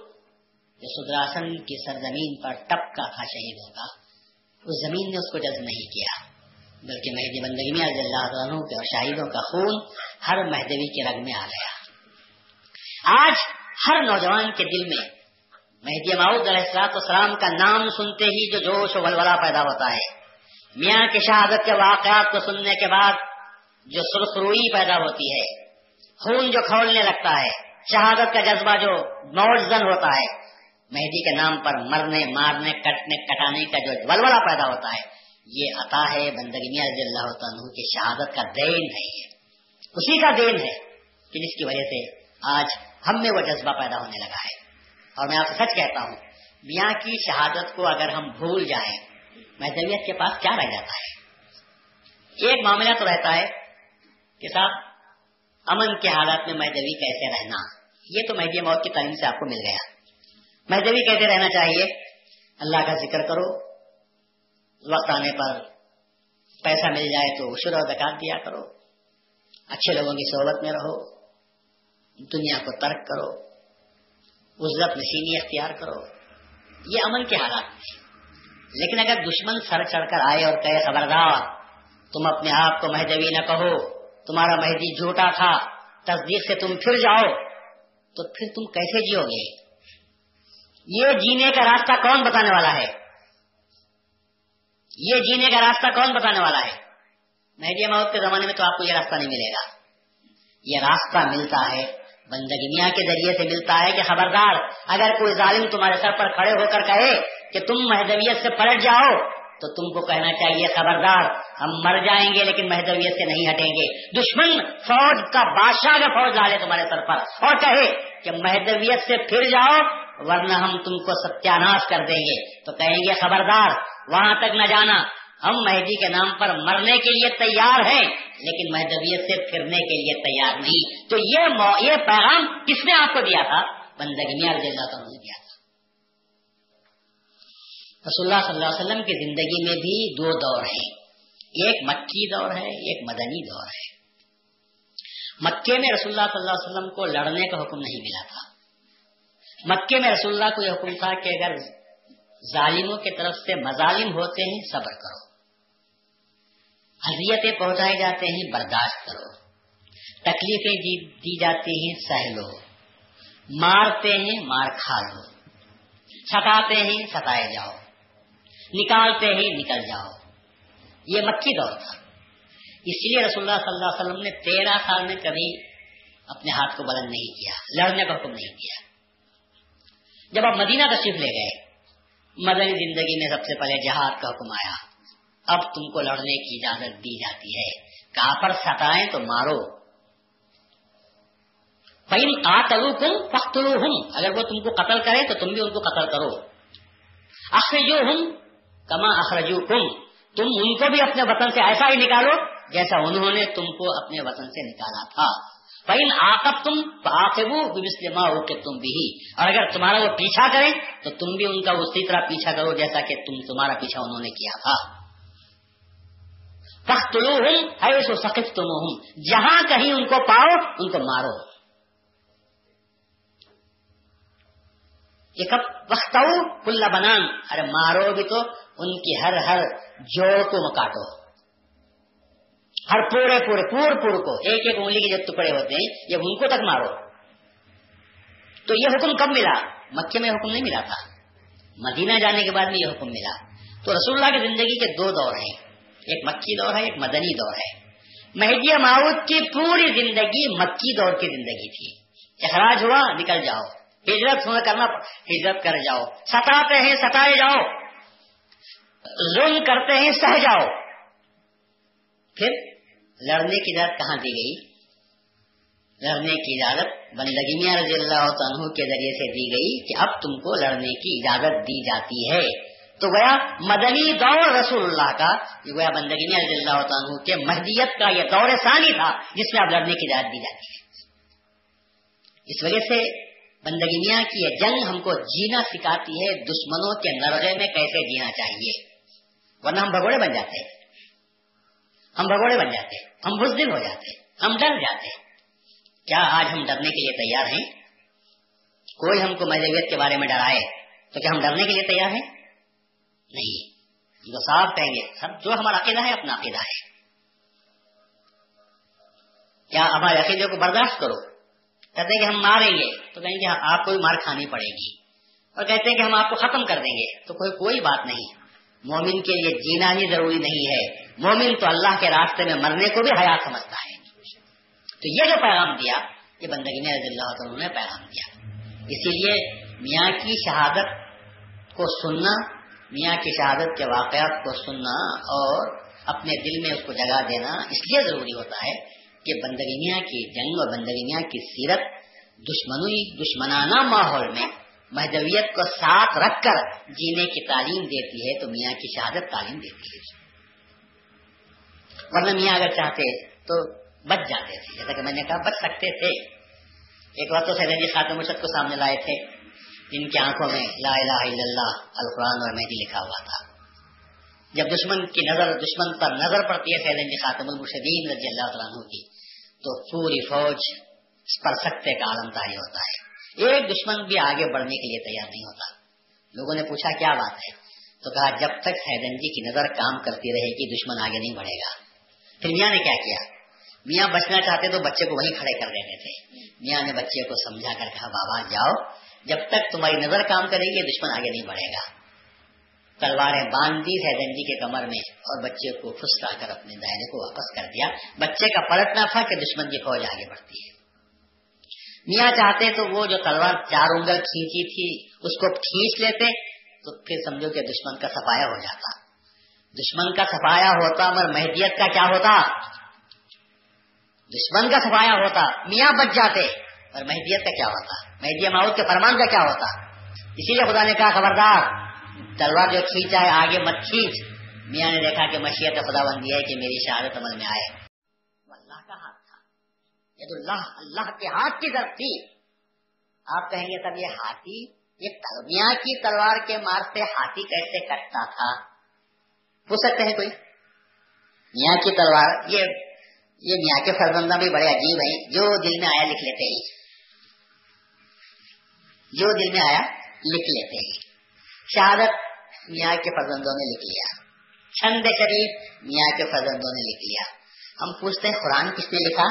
جو سدراسن کی سرزمین پر ٹپ کا تھا شہیدوں کا اس زمین نے اس کو جذب نہیں کیا، بلکہ مہدی بندگی رضی اللہ عنہ کے اور شاہدوں کا خون ہر مہدوی کے رنگ میں آ گیا۔ آج ہر نوجوان کے دل میں مہدی ماؤد علیہ السلاط السلام کا نام سنتے ہی جو جوش و ولولہ پیدا ہوتا ہے۔ میاں کی شہادت کے واقعات کو سننے کے بعد جو سرخروئی پیدا ہوتی ہے، خون جو کھولنے لگتا ہے، شہادت کا جذبہ جو موزن ہوتا ہے، مہدی کے نام پر مرنے، مارنے، کٹنے، کٹانے کا جو ولولہ پیدا ہوتا ہے، یہ عطا ہے بندگی رضی اللہ عنہ کی شہادت کا دین ہے یہ۔ اسی کا دین ہے کہ جس کی وجہ سے آج ہم میں وہ جذبہ پیدا ہونے لگا ہے۔ اور میں آپ سے سچ کہتا ہوں، میاں کی شہادت کو اگر ہم بھول جائیں محدویت کے پاس کیا رہ جاتا ہے؟ ایک معاملہ تو رہتا ہے کہ صاحب، امن کے حالات میں مہدوی کیسے رہنا؟ یہ تو مہدی موت کی تعلیم سے آپ کو مل گیا۔ مہدوی کیسے رہنا چاہیے؟ اللہ کا ذکر کرو۔ وقت آنے پر پیسہ مل جائے تو شروع زکات دیا کرو۔ اچھے لوگوں کی صحبت میں رہو۔ دنیا کو ترک کرو، عزت نشینی اختیار کرو۔ یہ امن کے حالات لیکن اگر دشمن سر چڑھ کر آئے اور کہے، خبردار، تم اپنے آپ کو مہدوی نہ کہو، تمہارا مہدی جھوٹا تھا، تصدیق سے تم پھر جاؤ، تو پھر تم کیسے جیو گے؟ یہ جینے کا راستہ کون بتانے والا ہے؟ یہ جینے کا راستہ کون بتانے والا ہے؟ مہدی موت کے زمانے میں تو آپ کو یہ راستہ نہیں ملے گا۔ یہ راستہ ملتا ہے بندگی میاں کے ذریعے سے ملتا ہے کہ خبردار، اگر کوئی ظالم تمہارے سر پر کھڑے ہو کر کہے کہ تم مہدویت سے پلٹ جاؤ، تو تم کو کہنا چاہیے خبردار، ہم مر جائیں گے لیکن مہدویت سے نہیں ہٹیں گے۔ دشمن فوج کا بادشاہ کا فوج ڈالے تمہارے سر پر اور کہے کہ مہدویت سے پھر جاؤ، ورنہ ہم تم کو ستیہ ناش کر دیں گے۔ تو کہیں گے خبردار، وہاں تک نہ جانا ہم مہدی کے نام پر مرنے کے لیے تیار ہیں، لیکن مہدویت سے پھرنے کے لیے تیار نہیں، تو یہ یہ پیغام کس نے آپ کو دیا تھا؟ بندگی رضی اللہ تعالیٰ نے دیا تھا۔ رسول اللہ صلی اللہ علیہ وسلم کی زندگی میں بھی دو دور ہیں۔ ایک مکی دور ہے، ایک مدنی دور ہے۔ مکے میں رسول اللہ صلی اللہ علیہ وسلم کو لڑنے کا حکم نہیں ملا تھا۔ مکے میں رسول اللہ کو یہ حکم تھا کہ اگر ظالموں کی طرف سے مظالم ہوتے ہیں، صبر کرو۔ اذیتیں پہنچائے جاتے ہیں، برداشت کرو۔ تکلیفیں دی جاتی ہیں، سہ لو۔ مارتے ہیں، مار کھا لو۔ ستاتے ہیں، ستائے جاؤ۔ نکالتے ہی نکل جاؤ۔ یہ مکھی دور تھا۔ اس لیے رسول اللہ صلی اللہ علیہ وسلم نے تیرہ سال میں کبھی اپنے ہاتھ کو بلند نہیں کیا، لڑنے کا حکم نہیں کیا۔ جب آپ مدینہ تشریف لے گئے، مدنی زندگی میں سب سے پہلے جہاد کا حکم آیا۔ اب تم کو لڑنے کی اجازت دی جاتی ہے۔ کافر ستائیں تو مارو۔ بھائی آلو کم پختلو ہوں اگر وہ تم کو قتل کرے تو تم بھی ان کو قتل کرو۔ اخرجو ہوں کما اخرجو کم تم ان کو بھی اپنے وطن سے ایسا ہی نکالو جیسا انہوں نے تم کو اپنے وطن سے نکالا تھا۔ بھائی آکب تم آخبو مسلم ہو کہ تم بھی اور اگر تمہارا وہ پیچھا کریں تو تم بھی ان کا اسی طرح پیچھا کرو جیسا کہ تم تمہارا پیچھا انہوں نے کیا تھا۔ ہوں ایسو سخت تم ہوں جہاں کہیں ان کو پاؤ، ان کو مارو۔ یہ کب؟ وقت کل بنان۔ ارے مارو بھی تو ان کی ہر ہر جوڑ کو مکاٹو۔ ہر پورے پورے پور پور کو۔ ایک ایک انگلی کے جو ٹکڑے ہوتے ہیں، یہ ان کو تک مارو۔ تو یہ حکم کب ملا؟ مکے میں حکم نہیں ملا تھا۔ مدینہ جانے کے بعد میں یہ حکم ملا۔ تو رسول اللہ کی زندگی کے دو دور ہیں۔ ایک مکی دور ہے، ایک مدنی دور ہے۔ مہدی معود کی پوری زندگی مکی دور کی زندگی تھی۔ اخراج ہوا نکل جاؤ۔ ہجرت کرنا، ہجرت کر جاؤ۔ ستاتے ہیں، ستائے جاؤ۔ ظلم کرتے ہیں، سہ جاؤ۔ پھر لڑنے کی اجازت کہاں دی گئی؟ لڑنے کی اجازت بندگی میاں رضی اللہ عنہ کے ذریعے سے دی گئی کہ اب تم کو لڑنے کی اجازت دی جاتی ہے۔ تو گویا مدنی دور رسول اللہ کا یہ گویا بندگی میاں رضی اللہ عنہ کے مہدیت کا یہ دور ثانی تھا جس میں اب لڑنے کی اجازت دی جاتی ہے۔ اس وجہ سے بندگی میاں کی یہ جنگ ہم کو جینا سکھاتی ہے دشمنوں کے نرغے میں کیسے جینا چاہیے۔ ورنہ ہم بھگوڑے بن جاتے ہیں۔ ہم بھگوڑے بن جاتے ہیں۔ ہم بزدل ہو جاتے ہیں۔ ہم ڈر جاتے ہیں۔ کیا آج ہم ڈرنے کے لیے تیار ہیں؟ کوئی ہم کو مذہبیت کے بارے میں ڈرائے تو کیا ہم ڈرنے کے لیے تیار ہیں؟ نہیں، جو صاف کہیں گے، سب جو ہمارا عقیدہ ہے، اپنا عقیدہ ہے۔ کیا ہمارے عقیدے کو برداشت کرو۔ کہتے ہیں کہ ہم ماریں گے، تو کہیں گے آپ کو بھی مار کھانی پڑے گی۔ اور کہتے ہیں کہ ہم آپ کو ختم کر دیں گے، تو کوئی کوئی بات نہیں۔ مومن کے لیے جینا ہی ضروری نہیں ہے۔ مومن تو اللہ کے راستے میں مرنے کو بھی حیات سمجھتا ہے۔ تو یہ جو پیغام دیا، یہ بندگی میں رضی اللہ تعالیٰ نے پیغام دیا۔ اسی لیے میاں کی شہادت کو سننا میاں کی شہادت کے واقعات کو سننا اور اپنے دل میں اس کو جگہ دینا اس لیے ضروری ہوتا ہے کہ بندگینیا کی جنگ اور بندگینیا کی سیرت دشمنی، دشمنانہ ماحول میں مہدویت کو ساتھ رکھ کر جینے کی تعلیم دیتی ہے تو میاں کی شہادت تعلیم دیتی ہے۔ ورنہ میاں اگر چاہتے تو بچ جاتے تھے، جیسا کہ میں نے کہا بچ سکتے تھے۔ ایک بار تو سیدی خاتم مرشد کو سامنے لائے تھے۔ جن کی آنکھوں میں لا الہ الا اللہ القرآن اور مہدی لکھا ہوا تھا۔ جب دشمن کی نظر، دشمن پر نظر پڑتی ہے سیدن جی خاتم المرشدین رضی اللہ عنہ کی، تو پوری فوج پر سکتے کا عالم تاری ہوتا ہے۔ ایک دشمن بھی آگے بڑھنے کے لیے تیار نہیں ہوتا۔ لوگوں نے پوچھا، کیا بات ہے؟ تو کہا، جب تک حیدن جی کی نظر کام کرتی رہے گی، دشمن آگے نہیں بڑھے گا۔ پھر میاں نے کیا کیا؟ میاں بچنا چاہتے تو بچے کو وہیں کھڑے کر دیتے تھے۔ میاں نے بچے کو سمجھا کر کہا، بابا، جاؤ جب تک تمہاری نظر کام کرے گی، دشمن آگے نہیں بڑھے گا۔ تلواریں باندھ دی سیدن جی کے کمر میں اور بچے کو پھسلا کر اپنے دائرے کو واپس کر دیا۔ بچے کا پلٹنا تھا کہ دشمن کی فوج آگے بڑھتی ہے۔ میاں چاہتے تو وہ جو تلوار چار انگل کھینچی تھی، اس کو کھینچ لیتے تو پھر سمجھو کہ دشمن کا سفایا ہو جاتا۔ دشمن کا سفایا ہوتا مگر مہدیت کا کیا ہوتا؟ دشمن کا سفایا ہوتا۔ میاں بچ جاتے۔ اور مہدیت کا کیا ہوتا مہدی ماؤد کے فرمان کا کیا ہوتا اسی لیے خدا نے کہا خبردار، تلوار جو کھینچا ہے آگے مت کھینچ۔ میاں نے دیکھا کہ مشیت خدا بندی ہے کہ میری شہادت عمل میں آئے۔ اللہ کا ہاتھ تھا۔ یہ تو اللہ اللہ کے ہاتھ کی طرف تھی۔ آپ کہیں گے تب یہ ہاتھی، یہ میاں کی تلوار کے مار سے ہاتھی کیسے کٹتا تھا؟ پوچھ سکتے ہیں کوئی؟ میاں کی تلوار، یہ یہ میاں کے فرزندہ بھی بڑے عجیب ہیں۔ جو دل میں آیا لکھ لیتے ہیں۔ جو دل میں آیا، لکھ لیتے ہیں۔ شہادت میاں کے فرزندوں نے لکھ لیا۔ چھند شریف میاں کے فرزندوں نے لکھ لیا۔ ہم پوچھتے ہیں، قرآن کس نے لکھا؟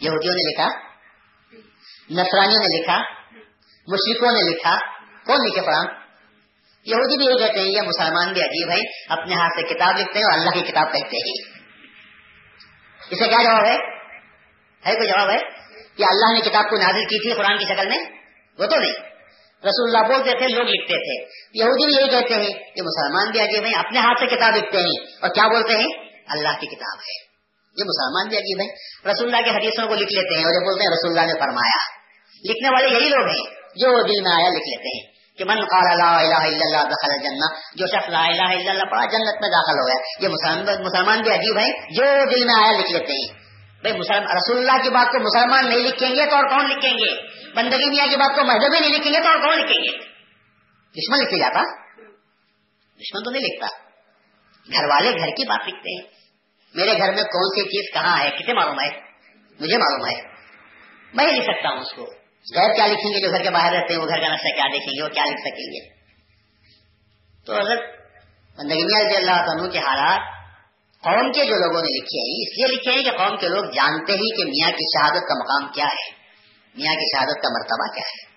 یہودیوں نے لکھا؟ نسرانیوں نے لکھا؟ مشرقوں نے لکھا؟ کون لکھے قرآن؟ یہودی بھی یہ کہتے ہیں، یہ مسلمان بھی عجیب ہے اپنے ہاتھ سے کتاب لکھتے ہیں اور اللہ کی کتاب کہتے ہیں۔ اسے کیا جواب ہے؟ ہے کوئی جواب ہے؟ کہ اللہ نے کتاب کو نازل کی تھی قرآن کی شکل میں؟ وہ تو نہیں رسول اللہ بولتے تھے، لوگ لکھتے تھے۔ یہودی بھی یہی کہتے ہیں کہ مسلمان بھی عجیب ہیں، اپنے ہاتھ سے کتاب لکھتے ہیں۔ اور کیا بولتے ہیں؟ اللہ کی کتاب ہے۔ یہ مسلمان بھی عجیب ہیں۔ رسول اللہ کے حدیثوں کو لکھ لیتے ہیں اور یہ بولتے ہیں، رسول اللہ نے فرمایا۔ لکھنے والے یہی لوگ ہیں جو وہ دل میں آیا لکھ لیتے ہیں۔ کہ من قال لا الہ الا اللہ دخل الجنہ، جو شخص لا الہ الا اللہ پڑھا جنت میں داخل ہو گیا۔ یہ مسلمان بھی عجیب ہیں جو دل میں آیا لکھ لیتے ہیں۔ بھائی رسول اللہ کی بات کو مسلمان نہیں لکھیں گے تو اور کون لکھیں گے؟ بندگی میاں کی بات کو مذہبی نہیں لکھیں گے تو اور کون لکھیں گے؟ دشمن لکھ جاتا۔ دشمن تو نہیں لکھتا۔ گھر والے گھر کی بات لکھتے ہیں۔ میرے گھر میں کون سی چیز کہاں ہے؟ کسے معلوم ہے؟ مجھے معلوم ہے۔ میں لکھ سکتا ہوں اس کو۔ غیر کیا لکھیں گے جو گھر کے باہر رہتے ہیں؟ وہ گھر کا نقشہ کیا دیکھیں گے؟ وہ کیا لکھ سکیں گے؟ تو حضرت بندگی رضی اللہ عنہ کے حالات قوم کے جو لوگوں نے لکھے ہیں، اس لیے لکھے ہیں کہ قوم کے لوگ جانتے ہی کہ میاں کی شہادت کا مقام کیا ہے۔ میاں کی شہادت کا مرتبہ کیا ہے؟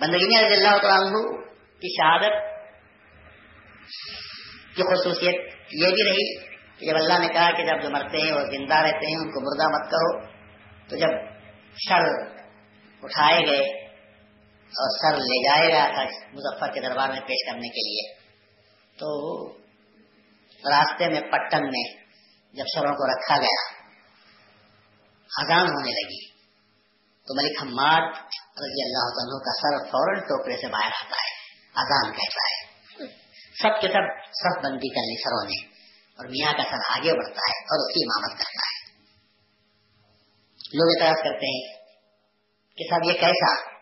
بندگی رضی اللہ عنہ کی شہادت کی خصوصیت یہ بھی رہی کہ جب اللہ نے کہا کہ جب جو مرتے ہیں وہ زندہ رہتے ہیں، ان کو مردہ مت کہو۔ تو جب سر اٹھائے گئے اور سر لے جائے گا تھا مظفر کے دربار میں پیش کرنے کے لیے، تو راستے میں پٹن میں جب سروں کو رکھا گیا اذان ہونے لگی۔ تو ملک حماد رضی اللہ عنہ کا سر فوراً ٹوکرے سے باہر آتا ہے اذان کہتا ہے۔ سب کے سب سب بندی کر لی سروں نے اور میاں کا سر آگے بڑھتا ہے اور اس کی امامت کرتا ہے۔ لوگ اعتراض کرتے ہیں کہ صاحب یہ کیسا؟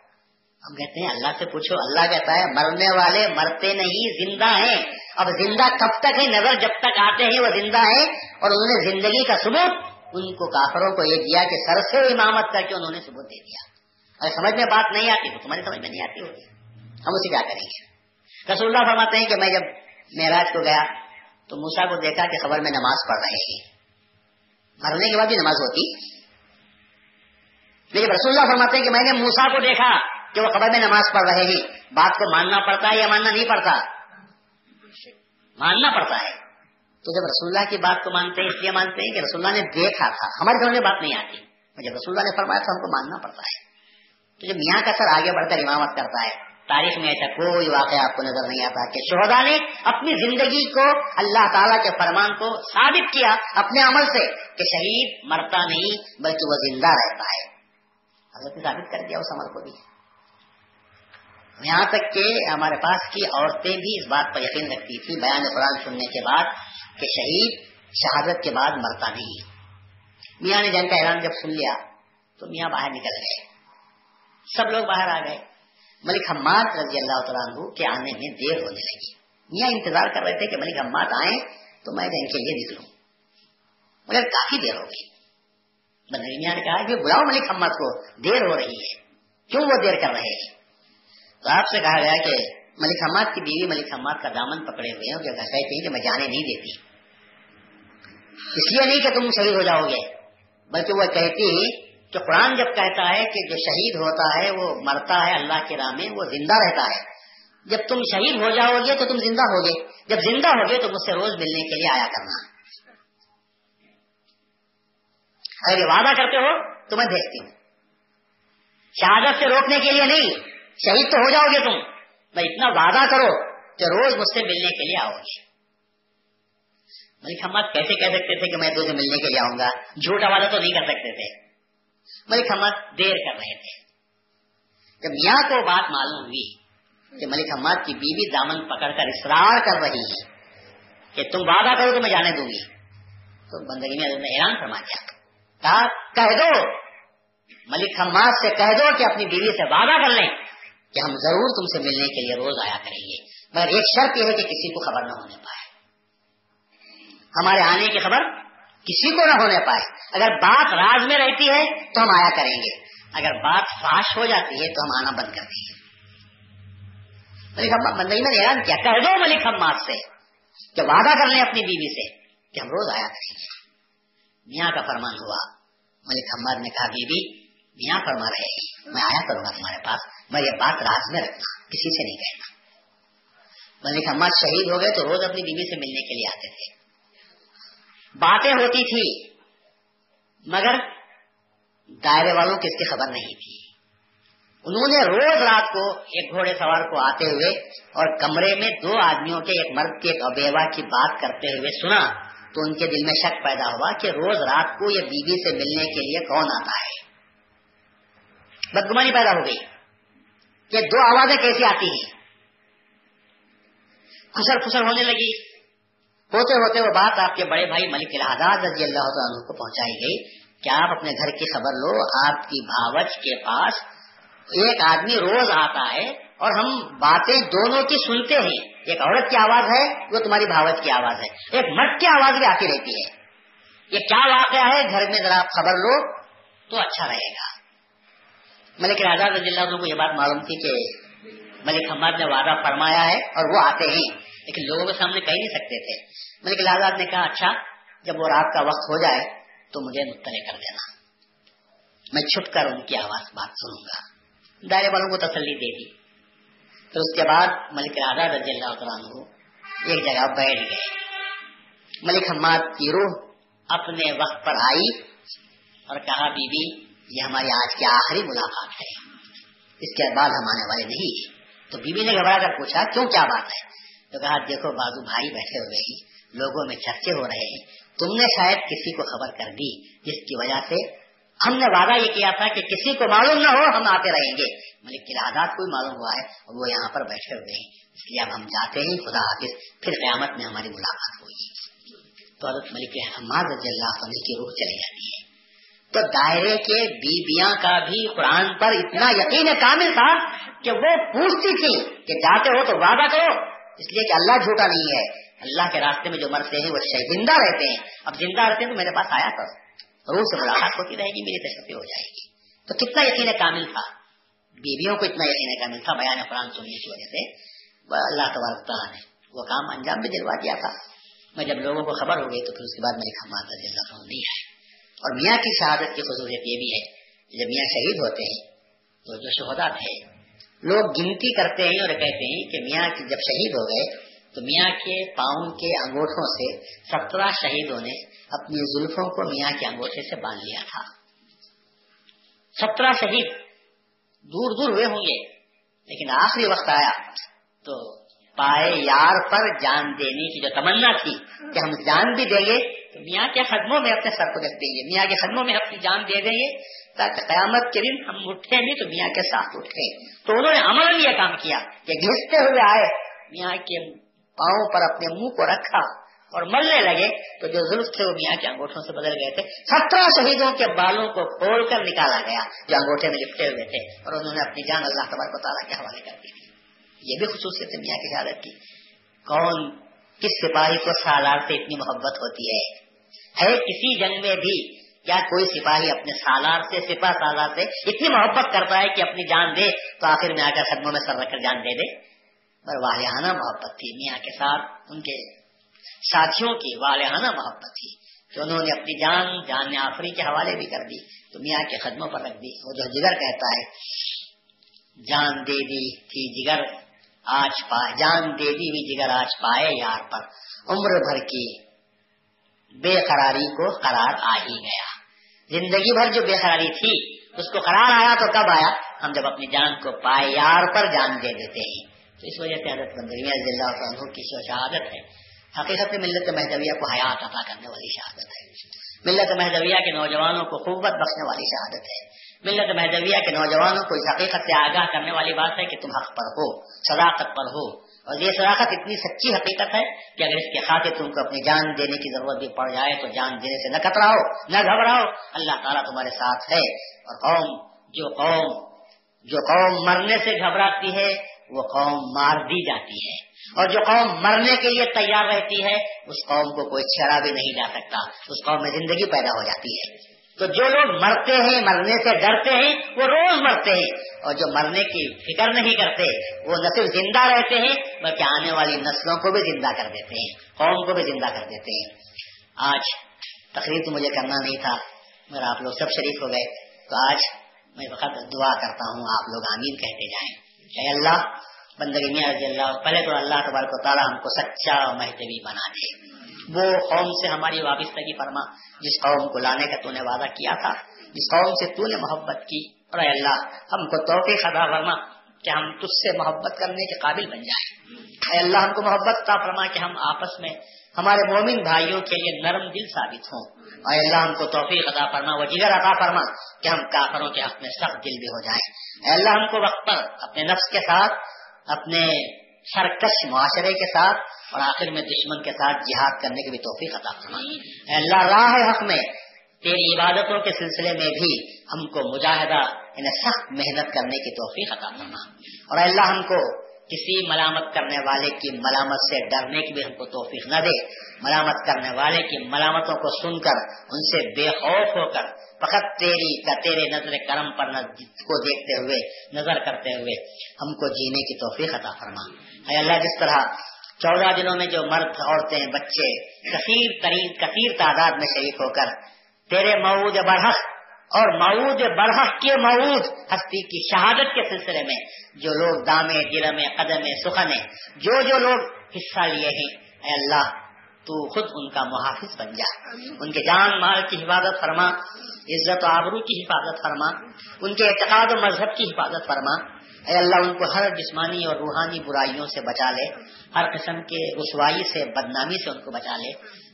ہم کہتے ہیں، اللہ سے پوچھو، اللہ کہتا ہے، مرنے والے مرتے نہیں، زندہ ہیں۔ اب زندہ کب تک ہے؟ نظر جب تک آتے ہیں وہ زندہ ہیں اور انہوں نے زندگی کا ثبوت ان کو کافروں کو یہ دیا کہ سر سے امامت کر کے انہوں نے ثبوت دے دیا۔ اگر سمجھ میں بات نہیں آتی تو تمہاری سمجھ میں نہیں آتی ہوگی۔ ہم اسے کیا کریں گے؟ رسول اللہ فرماتے ہیں کہ میں جب معراج کو گیا تو موسا کو دیکھا کہ خبر میں نماز پڑھ رہے ہیں مرنے کے بعد بھی نماز ہوتی۔ لیکن رسول اللہ فرماتے ہیں کہ میں نے موسا کو دیکھا کہ وہ خبر میں نماز پڑھ رہے ہیں۔ بات کو ماننا پڑتا ہے یا ماننا نہیں پڑتا؟ ماننا پڑتا ہے۔ تو جب رسول اللہ کی بات کو مانتے ہیں اس لیے مانتے ہیں کہ رسول اللہ نے دیکھا تھا، ہمارے گھر میں بات نہیں آتی۔ جب رسول اللہ نے فرمایا تو ہم کو ماننا پڑتا ہے۔ تو جب میاں کا سر آگے بڑھ کر امامت کرتا ہے، تاریخ میں ایسا کوئی واقعہ آپ کو نظر نہیں آتا کہ شہدا نے اپنی زندگی کو اللہ تعالیٰ کے فرمان کو ثابت کیا اپنے عمل سے کہ شہید مرتا نہیں، بلکہ وہ زندہ رہتا ہے۔ حضرت نے ثابت کر دیا اس عمل کو بھی۔ یہاں تک کہ ہمارے پاس کی عورتیں بھی اس بات پر یقین رکھتی تھی بیان قرآن سننے کے بعد کہ شہید شہادت کے بعد مرتا نہیں۔ میاں نے جن کا اعلان جب سن لیا تو میاں باہر نکل گئے۔ سب لوگ باہر آ گئے۔ ملک حماد رضی اللہ تعالیٰ عنہ کے آنے میں دیر ہونے لگی۔ میاں انتظار کر رہے تھے کہ ملک حماد آئے تو میں ان کے لیے نکلوں۔ مگر کافی دیر ہوگی میاں نے کہا کہ بلاؤ ملک حماد کو، دیر ہو رہی ہے۔ کیوں وہ دیر کر رہے ہیں؟ تو آپ سے کہا گیا کہ ملک حماد کی بیوی ملک حماد کا دامن پکڑے ہوئے ہیں کہتے ہیں کہ میں جانے نہیں دیتی۔ اس لیے نہیں کہ تم شہید ہو جاؤ گے، بلکہ وہ کہتی کہ قرآن جب کہتا ہے کہ جو شہید ہوتا ہے، وہ مرتا ہے اللہ کے راہ میں، وہ زندہ رہتا ہے۔ جب تم شہید ہو جاؤ گے تو تم زندہ ہوگے۔ جب زندہ ہوگے تو مجھ سے روز ملنے کے لیے آیا کرنا۔ اگر یہ وعدہ کرتے ہو تو میں بھیجتی ہوں۔ شہادت سے روکنے کے لیے نہیں شہید تو ہو جاؤ گے تم میں اتنا وعدہ کرو کہ روز مجھ سے ملنے کے لیے آؤ گے ملک حماد کیسے کہہ سکتے تھے کہ میں دو سے ملنے کے لیے آؤں گا جھوٹا وعدہ تو نہیں کر سکتے تھے ملک حماد دیر کر رہے تھے جب میاں کو بات معلوم ہوئی کہ ملک حماد کی بیوی دامن پکڑ کر اصرار کر رہی ہے کہ تم وعدہ کرو تو میں جانے دوں گی تو بندگی میں حیران فرما دیا کہا کہہ دو ملک حماد سے کہہ دو کہ اپنی بیوی سے وعدہ کر لیں کہ ہم ضرور تم سے ملنے کے لیے روز آیا کریں گے، مگر ایک شرط یہ ہے کہ کسی کو خبر نہ ہونے پائے۔ ہمارے آنے کی خبر کسی کو نہ ہونے پائے۔ اگر بات راز میں رہتی ہے تو ہم آیا کریں گے، اگر بات فاش ہو جاتی ہے تو ہم آنا بند کر دیں گے۔ ملک بندگی میں حیران کیا، کہہ دو ملک حماد سے، کہ وعدہ کر لیں اپنی بیوی سے کہ ہم روز آیا کریں گے۔ میاں کا فرمان ہوا، ملک حماد نے کہا، بیوی میاں فرما رہے ہیں، میں آیا کروں گا تمہارے پاس۔ میں یہ بات راز میں رکھنا کسی سے نہیں کہنا ملک احمد شہید ہو گئے تو روز اپنی بیوی سے ملنے کے لیے آتے تھے۔ باتیں ہوتی تھی مگر دائرے والوں کی اس کی خبر نہیں تھی۔ انہوں نے روز رات کو ایک گھوڑے سوار کو آتے ہوئے اور کمرے میں دو آدمیوں کے ایک مرد کے ایک ابیوا کی بات کرتے ہوئے سنا تو ان کے دل میں شک پیدا ہوا کہ روز رات کو یہ بیوی سے ملنے کے لیے کون آتا ہے۔ بدگمانی پیدا ہو گئی۔ کہ دو آوازیں کیسی آتی ہیں؟ خسر خسر ہونے لگی۔ ہوتے ہوتے وہ بات آپ کے بڑے بھائی ملک الحداد رضی اللہ عنہ کو پہنچائی گئی کہ آپ اپنے گھر کی خبر لو، آپ کی بھاوچ کے پاس ایک آدمی روز آتا ہے اور ہم باتیں دونوں کی سنتے ہیں۔ ایک عورت کی آواز ہے، وہ تمہاری بھاوچ کی آواز ہے۔ ایک مرد کی آواز بھی آتی رہتی ہے۔ یہ کیا واقعہ ہے؟ گھر میں ذرا آپ خبر لو تو اچھا رہے گا۔ ملک آزاد رضی اللہ کو یہ بات معلوم تھی کہ ملک حماد نے وعدہ فرمایا ہے اور وہ آتے ہیں لیکن لوگوں کے سامنے کہہ نہیں سکتے تھے۔ ملک آزاد نے کہا اچھا جب وہ رات کا وقت ہو جائے تو مجھے مطلع کر دینا۔ میں چھپ کر ان کی آواز بات سنوں گا۔ دائرے والوں کو تسلی دے دی۔ پھر اس کے بعد ملک آزاد رضی اللہ عنہ ایک جگہ بیٹھ گئے۔ ملک حماد کی روح اپنے وقت پر آئی اور کہا بی بی یہ ہماری آج کی آخری ملاقات ہے۔ اس کے بعد ہم آنے والے نہیں۔ تو بیوی نے گھبرا کر پوچھا، کیوں کیا بات ہے؟ تو کہا، دیکھو، بازو بھائی بیٹھے ہوئے ہی لوگوں میں چرچے ہو رہے ہیں۔ تم نے شاید کسی کو خبر کر دی، جس کی وجہ سے ہم نے وعدہ یہ کیا تھا کہ کسی کو معلوم نہ ہو، ہم آتے رہیں گے۔ ملک کی آزاد کو معلوم ہوا ہے اور وہ یہاں پر بیٹھے ہوئے ہیں۔ اس لیے اب ہم جاتے ہیں، خدا حافظ، پھر قیامت میں ہماری ملاقات ہوگی۔ تو حضرت ملک احمد رضی اللہ عنہ کی روح چلی جاتی ہے۔ تو دائرے کے بیبیاں کا بھی قرآن پر اتنا یقین کامل تھا کہ وہ پوچھتی تھی کہ جاتے ہو تو وعدہ کرو۔ اس لیے کہ اللہ جھوٹا نہیں ہے۔ اللہ کے راستے میں جو مرتے ہیں وہ زندہ رہتے ہیں۔ اب زندہ رہتے ہیں تو میرے پاس آیا کر روح سے ملاقات ہوتی رہے گی، میری تشریف ہو جائے گی۔ تو کتنا یقین کامل تھا۔ بیویوں کو اتنا یقین کامل تھا بیان قرآن سننے کی وجہ سے۔ اللہ تبارک تعالیٰ نے وہ کام انجام بھی دلوا دیا تھا۔ میں جب لوگوں کو خبر ہو گئی تو پھر اس کے بعد میرے خمات جی، نہیں آئے اور میاں کی شہادت کی خصوصیت یہ بھی ہے جب میاں شہید ہوتے ہیں تو جو شہدا تھے لوگ گنتی کرتے ہیں اور کہتے ہیں کہ میاں جب شہید ہو گئے تو میاں کے پاؤں کے انگوٹھوں سے سترہ شہیدوں نے اپنی زلفوں کو میاں کے انگوٹھے سے باندھ لیا تھا۔ سترہ شہید دور دور ہوئے ہوں گے، لیکن آخری وقت آیا تو پائے یار پر جان دینے کی جو تمنا تھی کہ ہم جان بھی دیں گے تو میاں کے قدموں میں اپنے سر کو رکھ دیں گے۔ میاں کے قدموں میں اپنی جان دے دیں گے۔ تاکہ قیامت کے دن ہم اٹھے بھی تو میاں کے ساتھ اٹھے تو انہوں نے عمل یہ کام کیا۔ کہ گھستے ہوئے آئے۔ میاں کے پاؤں پر اپنے منہ کو رکھا اور مرنے لگے۔ تو جو ظلم تھے وہ میاں کے انگوٹھوں سے بدل گئے تھے۔ سترہ شہیدوں کے بالوں کو کھول کر نکالا گیا جو انگوٹھے میں لپٹے ہوئے تھے اور انہوں نے اپنی جان اللہ تبارک و تعالیٰ کے حوالے کر دی۔ تھی یہ بھی خصوصیت ہے میاں کی شہادت کی۔ کون کس سپاہی کو سالار سے اتنی محبت ہوتی ہے؟ ہے کسی جنگ میں بھی کیا کوئی سپاہی اپنے سالار سے، سپاہ سالار سے اتنی محبت کرتا ہے کہ اپنی جان دے تو آخر میں آ کر قدموں میں سر رکھ کر جان دے دے۔ پر والیانہ محبت تھی میاں کے ساتھ، ان کے ساتھیوں کی والیانہ محبت تھی۔ کہ انہوں نے اپنی جان جان آفری کے حوالے بھی کر دی، تو میاں کے قدموں پر رکھ دی۔ وہ جو جگر کہتا ہے، جان دے دی تھی جگر، آج پائے جان دے دی ہوئی جگر آج پائے یار پر۔ عمر بھر کی بے قراری کو قرار آ ہی گیا۔ زندگی بھر جو بے قراری تھی، اس کو قرار آیا تو کب آیا؟ ہم جب اپنی جان کو پائے یار پر جان دے دیتے ہیں۔ تو اس وجہ سے حضرت بندری اللہ عنہ کی شہادت ہے۔ حقیقت میں ملت مہدویہ کو حیات عطا کرنے والی شہادت ہے۔ ملت مہدویہ کے نوجوانوں کو قوت بخشنے والی شہادت ہے۔ ملت مہدویہ کے نوجوانوں کو اس حقیقت سے آگاہ کرنے والی بات ہے کہ تم حق پر ہو، صداقت پر ہو۔ اور یہ صداقت اتنی سچی حقیقت ہے کہ اگر اس کے خاطر تم کو اپنی جان دینے کی ضرورت بھی پڑ جائے تو جان دینے سے نہ کتراؤ، نہ گھبراؤ۔ اللہ تعالیٰ تمہارے ساتھ ہے۔ اور قوم، جو قوم جو قوم مرنے سے گھبراتی ہے، وہ قوم مار دی جاتی ہے۔ اور جو قوم مرنے کے لیے تیار رہتی ہے، اس قوم کو کوئی چھڑا بھی نہیں جا سکتا۔ اس قوم میں زندگی پیدا ہو جاتی ہے۔ تو جو لوگ مرتے ہیں، مرنے سے ڈرتے ہیں، وہ روز مرتے ہیں۔ اور جو مرنے کی فکر نہیں کرتے، وہ نہ صرف زندہ رہتے ہیں، بلکہ آنے والی نسلوں کو بھی زندہ کر دیتے ہیں، قوم کو بھی زندہ کر دیتے ہیں۔ آج تقریب تو مجھے کرنا نہیں تھا، مگر آپ لوگ سب شریف ہو گئے۔ تو آج میں وقت دعا کرتا ہوں، آپ لوگ آمین کہتے جائیں۔ اے اللہ، بندگی میاں رضی اللہ پہلے تو اللہ تبارک و تعالیٰ ہم کو سچا اور بنا دے۔ وہ قوم سے ہماری وابستگی فرما، جس قوم کو لانے کا تو نے وعدہ کیا تھا، جس قوم سے تو نے محبت کی۔ اور اے اللہ، ہم کو توفیق ادا فرما کہ ہم تجھ سے محبت کرنے کے قابل بن جائیں۔ اے اللہ، ہم کو محبت عطا فرما کہ ہم آپس میں ہمارے مومن بھائیوں کے لیے نرم دل ثابت ہوں۔ اے اللہ، ہم کو توفیق عطا فرما وہ جگر عطا فرما کہ ہم کافروں کے حق میں سخت دل بھی ہو جائیں۔ اے اللہ، ہم کو وقت پر اپنے نفس کے ساتھ، اپنے سرکش معاشرے کے ساتھ اور آخر میں دشمن کے ساتھ جہاد کرنے کی بھی توفیق عطا فرما۔ اللہ، راہ حق میں تیری عبادتوں کے سلسلے میں بھی ہم کو مجاہدہ انہیں سخت محنت کرنے کی توفیق عطا فرما۔ اور اللہ، ہم کو کسی ملامت کرنے والے کی ملامت سے ڈرنے کی بھی ہم کو توفیق نہ دے۔ ملامت کرنے والے کی ملامتوں کو سن کر، ان سے بے خوف ہو کر فقط تیری کا تیرے نظر کرم پر کو دیکھتے ہوئے، نظر کرتے ہوئے ہم کو جینے کی توفیق عطا فرما۔ اے اللہ، جس طرح چودہ دنوں میں جو مرد، عورتیں، بچے کثیر ترین، کثیر تعداد میں شریک ہو کر تیرے معود برحق اور معود برحق کے معود ہستی کی شہادت کے سلسلے میں جو لوگ دامے گرمے قدم سخنے، جو جو لوگ حصہ لیے ہیں، اے اللہ تو خود ان کا محافظ بن جا۔ ان کے جان مال کی حفاظت فرما، عزت و آبرو کی حفاظت فرما، ان کے اعتقاد و مذہب کی حفاظت فرما۔ اے اللہ، ان کو ہر جسمانی اور روحانی برائیوں سے بچا لے، ہر قسم کے رسوائی سے، بدنامی سے ان کو بچا لے،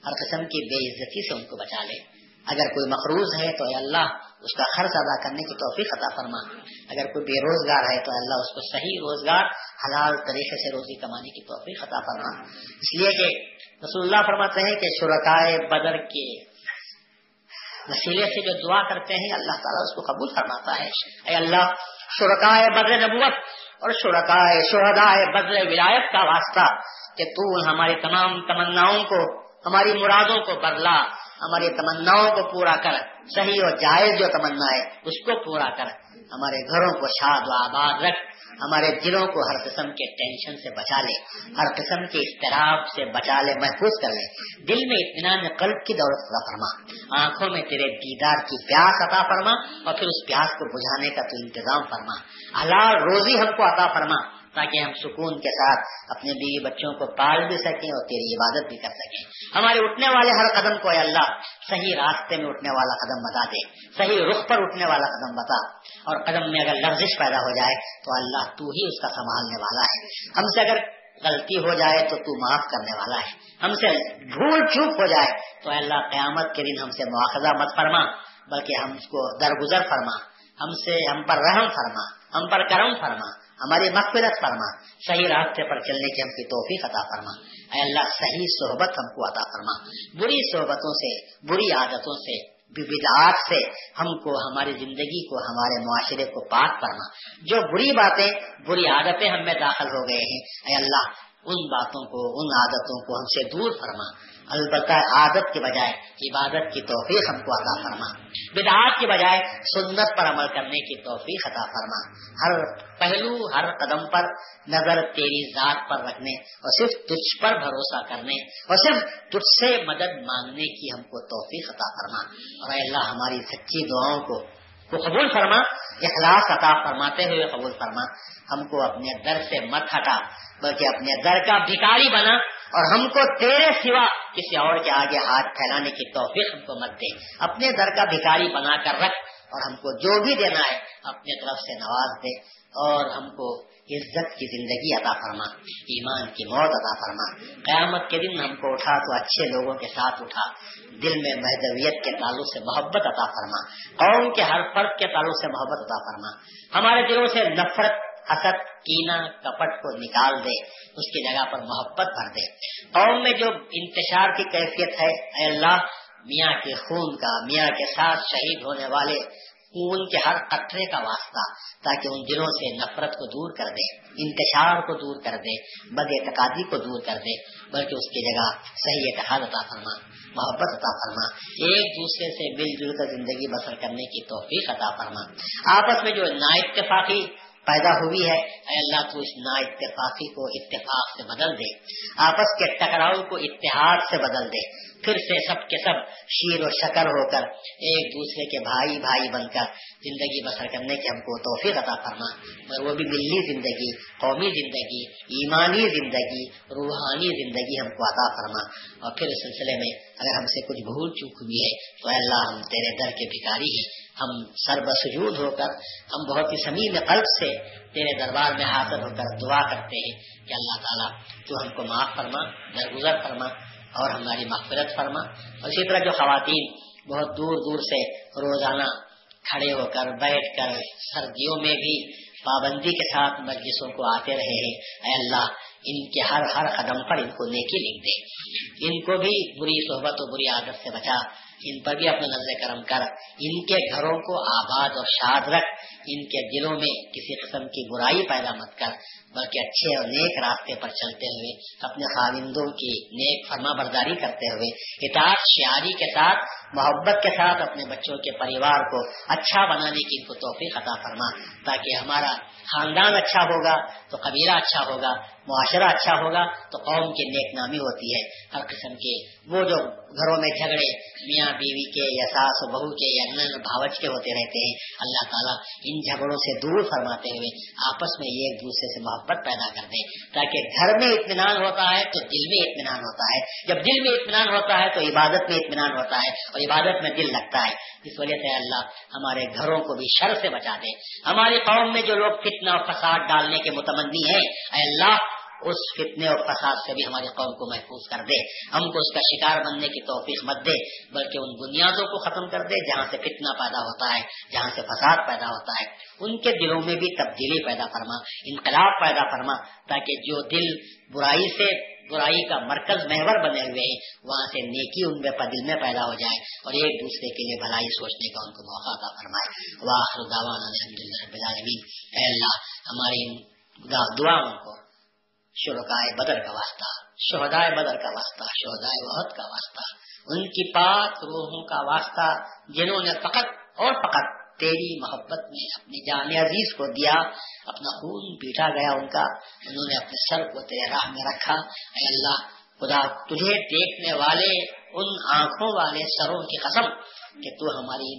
ہر قسم کی بے عزتی سے ان کو بچا لے۔ اگر کوئی مقروض ہے تو اے اللہ، اس کا خرچ ادا کرنے کی توفیق عطا فرما۔ اگر کوئی بے روزگار ہے تو اللہ، اس کو صحیح روزگار، حلال طریقے سے روزی کمانے کی توفیق عطا فرما۔ اس لیے کہ رسول اللہ فرماتے ہیں کہ شرکائے بدر کے وسیلے سے جو دعا کرتے ہیں، اللہ تعالیٰ اس کو قبول فرماتا ہے۔ اے اللہ، شرکائے بدر نبوت اور شرکائے شہدائے بدر ولایت کا واسطہ کہ تو ہماری تمام تمناؤں کو، ہماری مرادوں کو بدلا ہماری تمناؤں کو پورا کر، صحیح اور جائز جو تمنا ہے، اس کو پورا کر۔ ہمارے گھروں کو شاد و آباد رکھ، ہمارے دلوں کو ہر قسم کے ٹینشن سے بچا لے، ہر قسم کے اضطراب سے بچا لے، محفوظ کر لے۔ دل میں اطمینان قلب کی دولت عطا فرما۔ آنکھوں میں تیرے دیدار کی پیاس عطا فرما اور پھر اس پیاس کو بجھانے کا تو انتظام فرما۔ حلال روزی ہم کو عطا فرما تاکہ ہم سکون کے ساتھ اپنے بیوی بچوں کو پال بھی سکیں اور تیری عبادت بھی کر سکیں۔ ہمارے اٹھنے والے ہر قدم کو اے اللہ صحیح راستے میں اٹھنے والا قدم بتا دے، صحیح رخ پر اٹھنے والا قدم بتا۔ اور قدم میں اگر لفزش پیدا ہو جائے تو اللہ تو ہی اس کا سنبھالنے والا ہے۔ ہم سے اگر غلطی ہو جائے تو تو معاف کرنے والا ہے۔ ہم سے بھول چوک ہو جائے تو اللہ قیامت کے دن ہم سے مواخذہ مت فرما، بلکہ ہم اس کو درگزر فرما۔ ہم سے ہم پر رحم فرما، ہم پر کرم فرما، ہماری مغفرت فرما۔ صحیح راستے پر چلنے کی ہم کی توفیق عطا فرما۔ اے اللہ صحیح صحبت ہم کو عطا فرما۔ بری صحبتوں سے، بری عادتوں سے بدعات سے ہم کو، ہماری زندگی کو، ہمارے معاشرے کو پاک فرما۔ جو بری باتیں، بری عادتیں ہم میں داخل ہو گئے ہیں۔ اے اللہ، ان باتوں کو، ان عادتوں کو ہم سے دور فرما۔ البتہ عادت کے بجائے، عبادت کی توفیق ہم کو عطا فرما۔ بدعات کے بجائے، سنت پر عمل کرنے کی توفیق عطا فرما۔ ہر پہلو، ہر قدم پر نظر تیری ذات پر رکھنے اور صرف تجھ پر بھروسہ کرنے اور صرف تجھ سے مدد مانگنے کی ہم کو توفیق عطا فرما۔ اور اے اللہ، ہماری سچی دعاؤں کو تو قبول فرما، اخلاص عطا فرماتے ہوئے قبول فرما۔ ہم کو اپنے در سے مت ہٹا، بلکہ اپنے در کا بھکاری بنا اور ہم کو تیرے سوا کسی اور کے آگے ہاتھ پھیلانے کی توفیق ہم کو مت دے۔ اپنے در کا بھکاری بنا کر رکھ اور ہم کو جو بھی دینا ہے اپنے طرف سے نواز دے۔ اور ہم کو عزت کی زندگی عطا فرما، ایمان کی موت عطا فرما۔ قیامت کے دن ہم کو اٹھا تو اچھے لوگوں کے ساتھ اٹھا۔ دل میں مہدویت کے تعلق سے محبت عطا فرما۔ قوم کے ہر فرد کے تعلق سے محبت عطا فرما۔ ہمارے دلوں سے نفرت، حسد کینا کپٹ کو نکال دے۔ اس کی جگہ پر محبت بھر دے۔ قوم میں جو انتشار کی کیفیت ہے، اے اللہ، میاں کے خون کا، میاں کے ساتھ شہید ہونے والے خون کے ہر قطرے کا واسطہ تاکہ ان دلوں سے نفرت کو دور کر دے، انتشار کو دور کر دے، بد اعتقادی کو دور کر دے، بلکہ اس کی جگہ صحیح اتحاد عطا فرما، محبت عطا فرما، ایک دوسرے سے مل جل کر زندگی بسر کرنے کی توفیق عطا فرما۔ آپس میں جو نا اتفاقی پیدا ہوئی ہے، اے اللہ تو اس نا اتفاقی کو اتفاق سے بدل دے، آپس کے ٹکراؤ کو اتحاد سے بدل دے۔ پھر سے سب کے سب شیر و شکر ہو کر ایک دوسرے کے بھائی بھائی بن کر زندگی بسر کرنے کے ہم کو توفیق عطا فرما۔ اور وہ بھی ملی زندگی، قومی زندگی، ایمانی زندگی، روحانی زندگی ہم کو عطا فرما۔ اور پھر اس سلسلے میں اگر ہم سے کچھ بھول چوک ہوئی ہے تو اللہ ہم تیرے در کے بھکاری ہی ہم سر بسجود ہو کر، ہم بہت ہی سمیم قلب سے تیرے دربار میں حاضر ہو کر دعا کرتے ہیں کہ اللہ تعالیٰ تو ہم کو معاف فرما، درگزر فرما۔ اور ہماری مغفرت فرما۔ اور اسی طرح جو خواتین بہت دور دور سے روزانہ کھڑے ہو کر، بیٹھ کر سردیوں میں بھی پابندی کے ساتھ مجلسوں کو آتے رہے ہیں، اے اللہ، ان کے ہر ہر قدم پر ان کو نیکی لکھ دے ان کو بھی بری صحبت و بری عادت سے بچا۔ ان پر بھی اپنا نظر کرم کر۔ ان کے گھروں کو آباد اور شاد رکھ۔ ان کے دلوں میں کسی قسم کی برائی پیدا مت کر، بلکہ اچھے اور نیک راستے پر چلتے ہوئے، اپنے خاوندوں کی نیک فرما برداری کرتے ہوئے، اطاعت، شیاری کے ساتھ، محبت کے ساتھ اپنے بچوں کے پریوار کو اچھا بنانے کی ان کو توفیق عطا فرما۔ تاکہ ہمارا خاندان اچھا ہوگا، تو قبیلہ اچھا ہوگا، معاشرہ اچھا ہوگا، تو قوم کی نیک نامی ہوتی ہے۔ ہر قسم کے وہ جو گھروں میں جھگڑے، میاں بیوی کے یا ساس و بہو کے یا نن بھاوچ کے ہوتے رہتے ہیں، اللہ تعالیٰ ان جھگڑوں سے دور فرماتے ہوئے آپس میں ایک دوسرے سے محبت پیدا کر دیں تاکہ گھر میں اطمینان ہوتا ہے تو دل میں اطمینان ہوتا ہے۔ جب دل میں اطمینان ہوتا ہے تو عبادت میں اطمینان ہوتا ہے اور عبادت میں دل لگتا ہے۔ اس وجہ سے اللہ ہمارے گھروں کو بھی شر سے بچا دے۔ ہماری قوم میں جو لوگ فتنہ اور فساد ڈالنے کے متمنی ہیں، اے اللہ اس فتنے اور فساد سے بھی ہماری قوم کو محفوظ کر دے۔ ہم کو اس کا شکار بننے کی توفیق مت دے، بلکہ ان بنیادوں کو ختم کر دے جہاں سے فتنہ پیدا ہوتا ہے، جہاں سے فساد پیدا ہوتا ہے۔ ان کے دلوں میں بھی تبدیلی پیدا فرما، انقلاب پیدا فرما، تاکہ جو دل برائی سے، برائی کا مرکز محور بنے ہوئے ہیں، وہاں سے نیکی ان میں دل میں پیدا ہو جائے اور ایک دوسرے کے لیے بھلائی سوچنے کا ان کو موقع عطا فرمائے۔ واہ اے اللہ، ہماری دعاؤں کو شرکائے بدر کا واسطہ، شہدائے بدر کا واسطہ، شہدائے بہت کا واسطہ، ان کی پاک روحوں کا واسطہ جنہوں نے فقط اور فقط تیری محبت میں اپنی جان عزیز کو دیا، اپنا خون پیٹا گیا ان کا، انہوں نے اپنے سر کو تیرے راہ میں رکھا۔ اے اللہ، خدا، تجھے دیکھنے والے، ان آنکھوں والے سروں کی قسم کہ تو ہماری،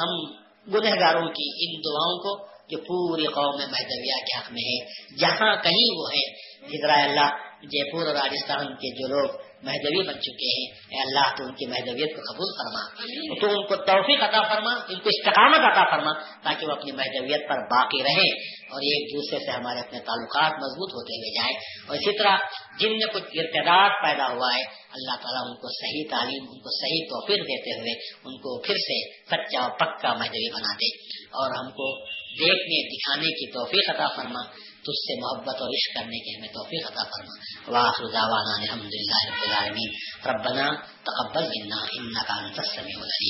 ہم گنہگاروں کی ان دعاؤں کو جو پوری قوم مہدویہ کے حق میں ہے، جہاں کہیں وہ ہے جدرا اللہ جے پور اور راجستھان کے جو لوگ مہدوی بن چکے ہیں اے اللہ تو ان کی مہدویت کو قبول فرما۔ تو ان کو توفیق عطا فرما ان کو استقامت عطا فرما تاکہ وہ اپنی مہدویت پر باقی رہیں اور ایک دوسرے سے ہمارے اپنے تعلقات مضبوط ہوتے ہوئے جائیں۔ اور اسی طرح جن میں کچھ ارتداد پیدا ہوا ہے اللہ تعالیٰ ان کو صحیح تعلیم ان کو صحیح توفیق دیتے ہوئے ان کو پھر سے سچا اور پکا مہدوی بنا دے اور ہم کو دیکھنے دکھانے کی توفیق عطا فرما۔ تجھ سے محبت اور عشق کرنے کی ہمیں توفیق عطا فرما۔ واخر دعوانا الحمدللہ رب العالمین۔ ربنا تقبل منا انك انت السميع العليم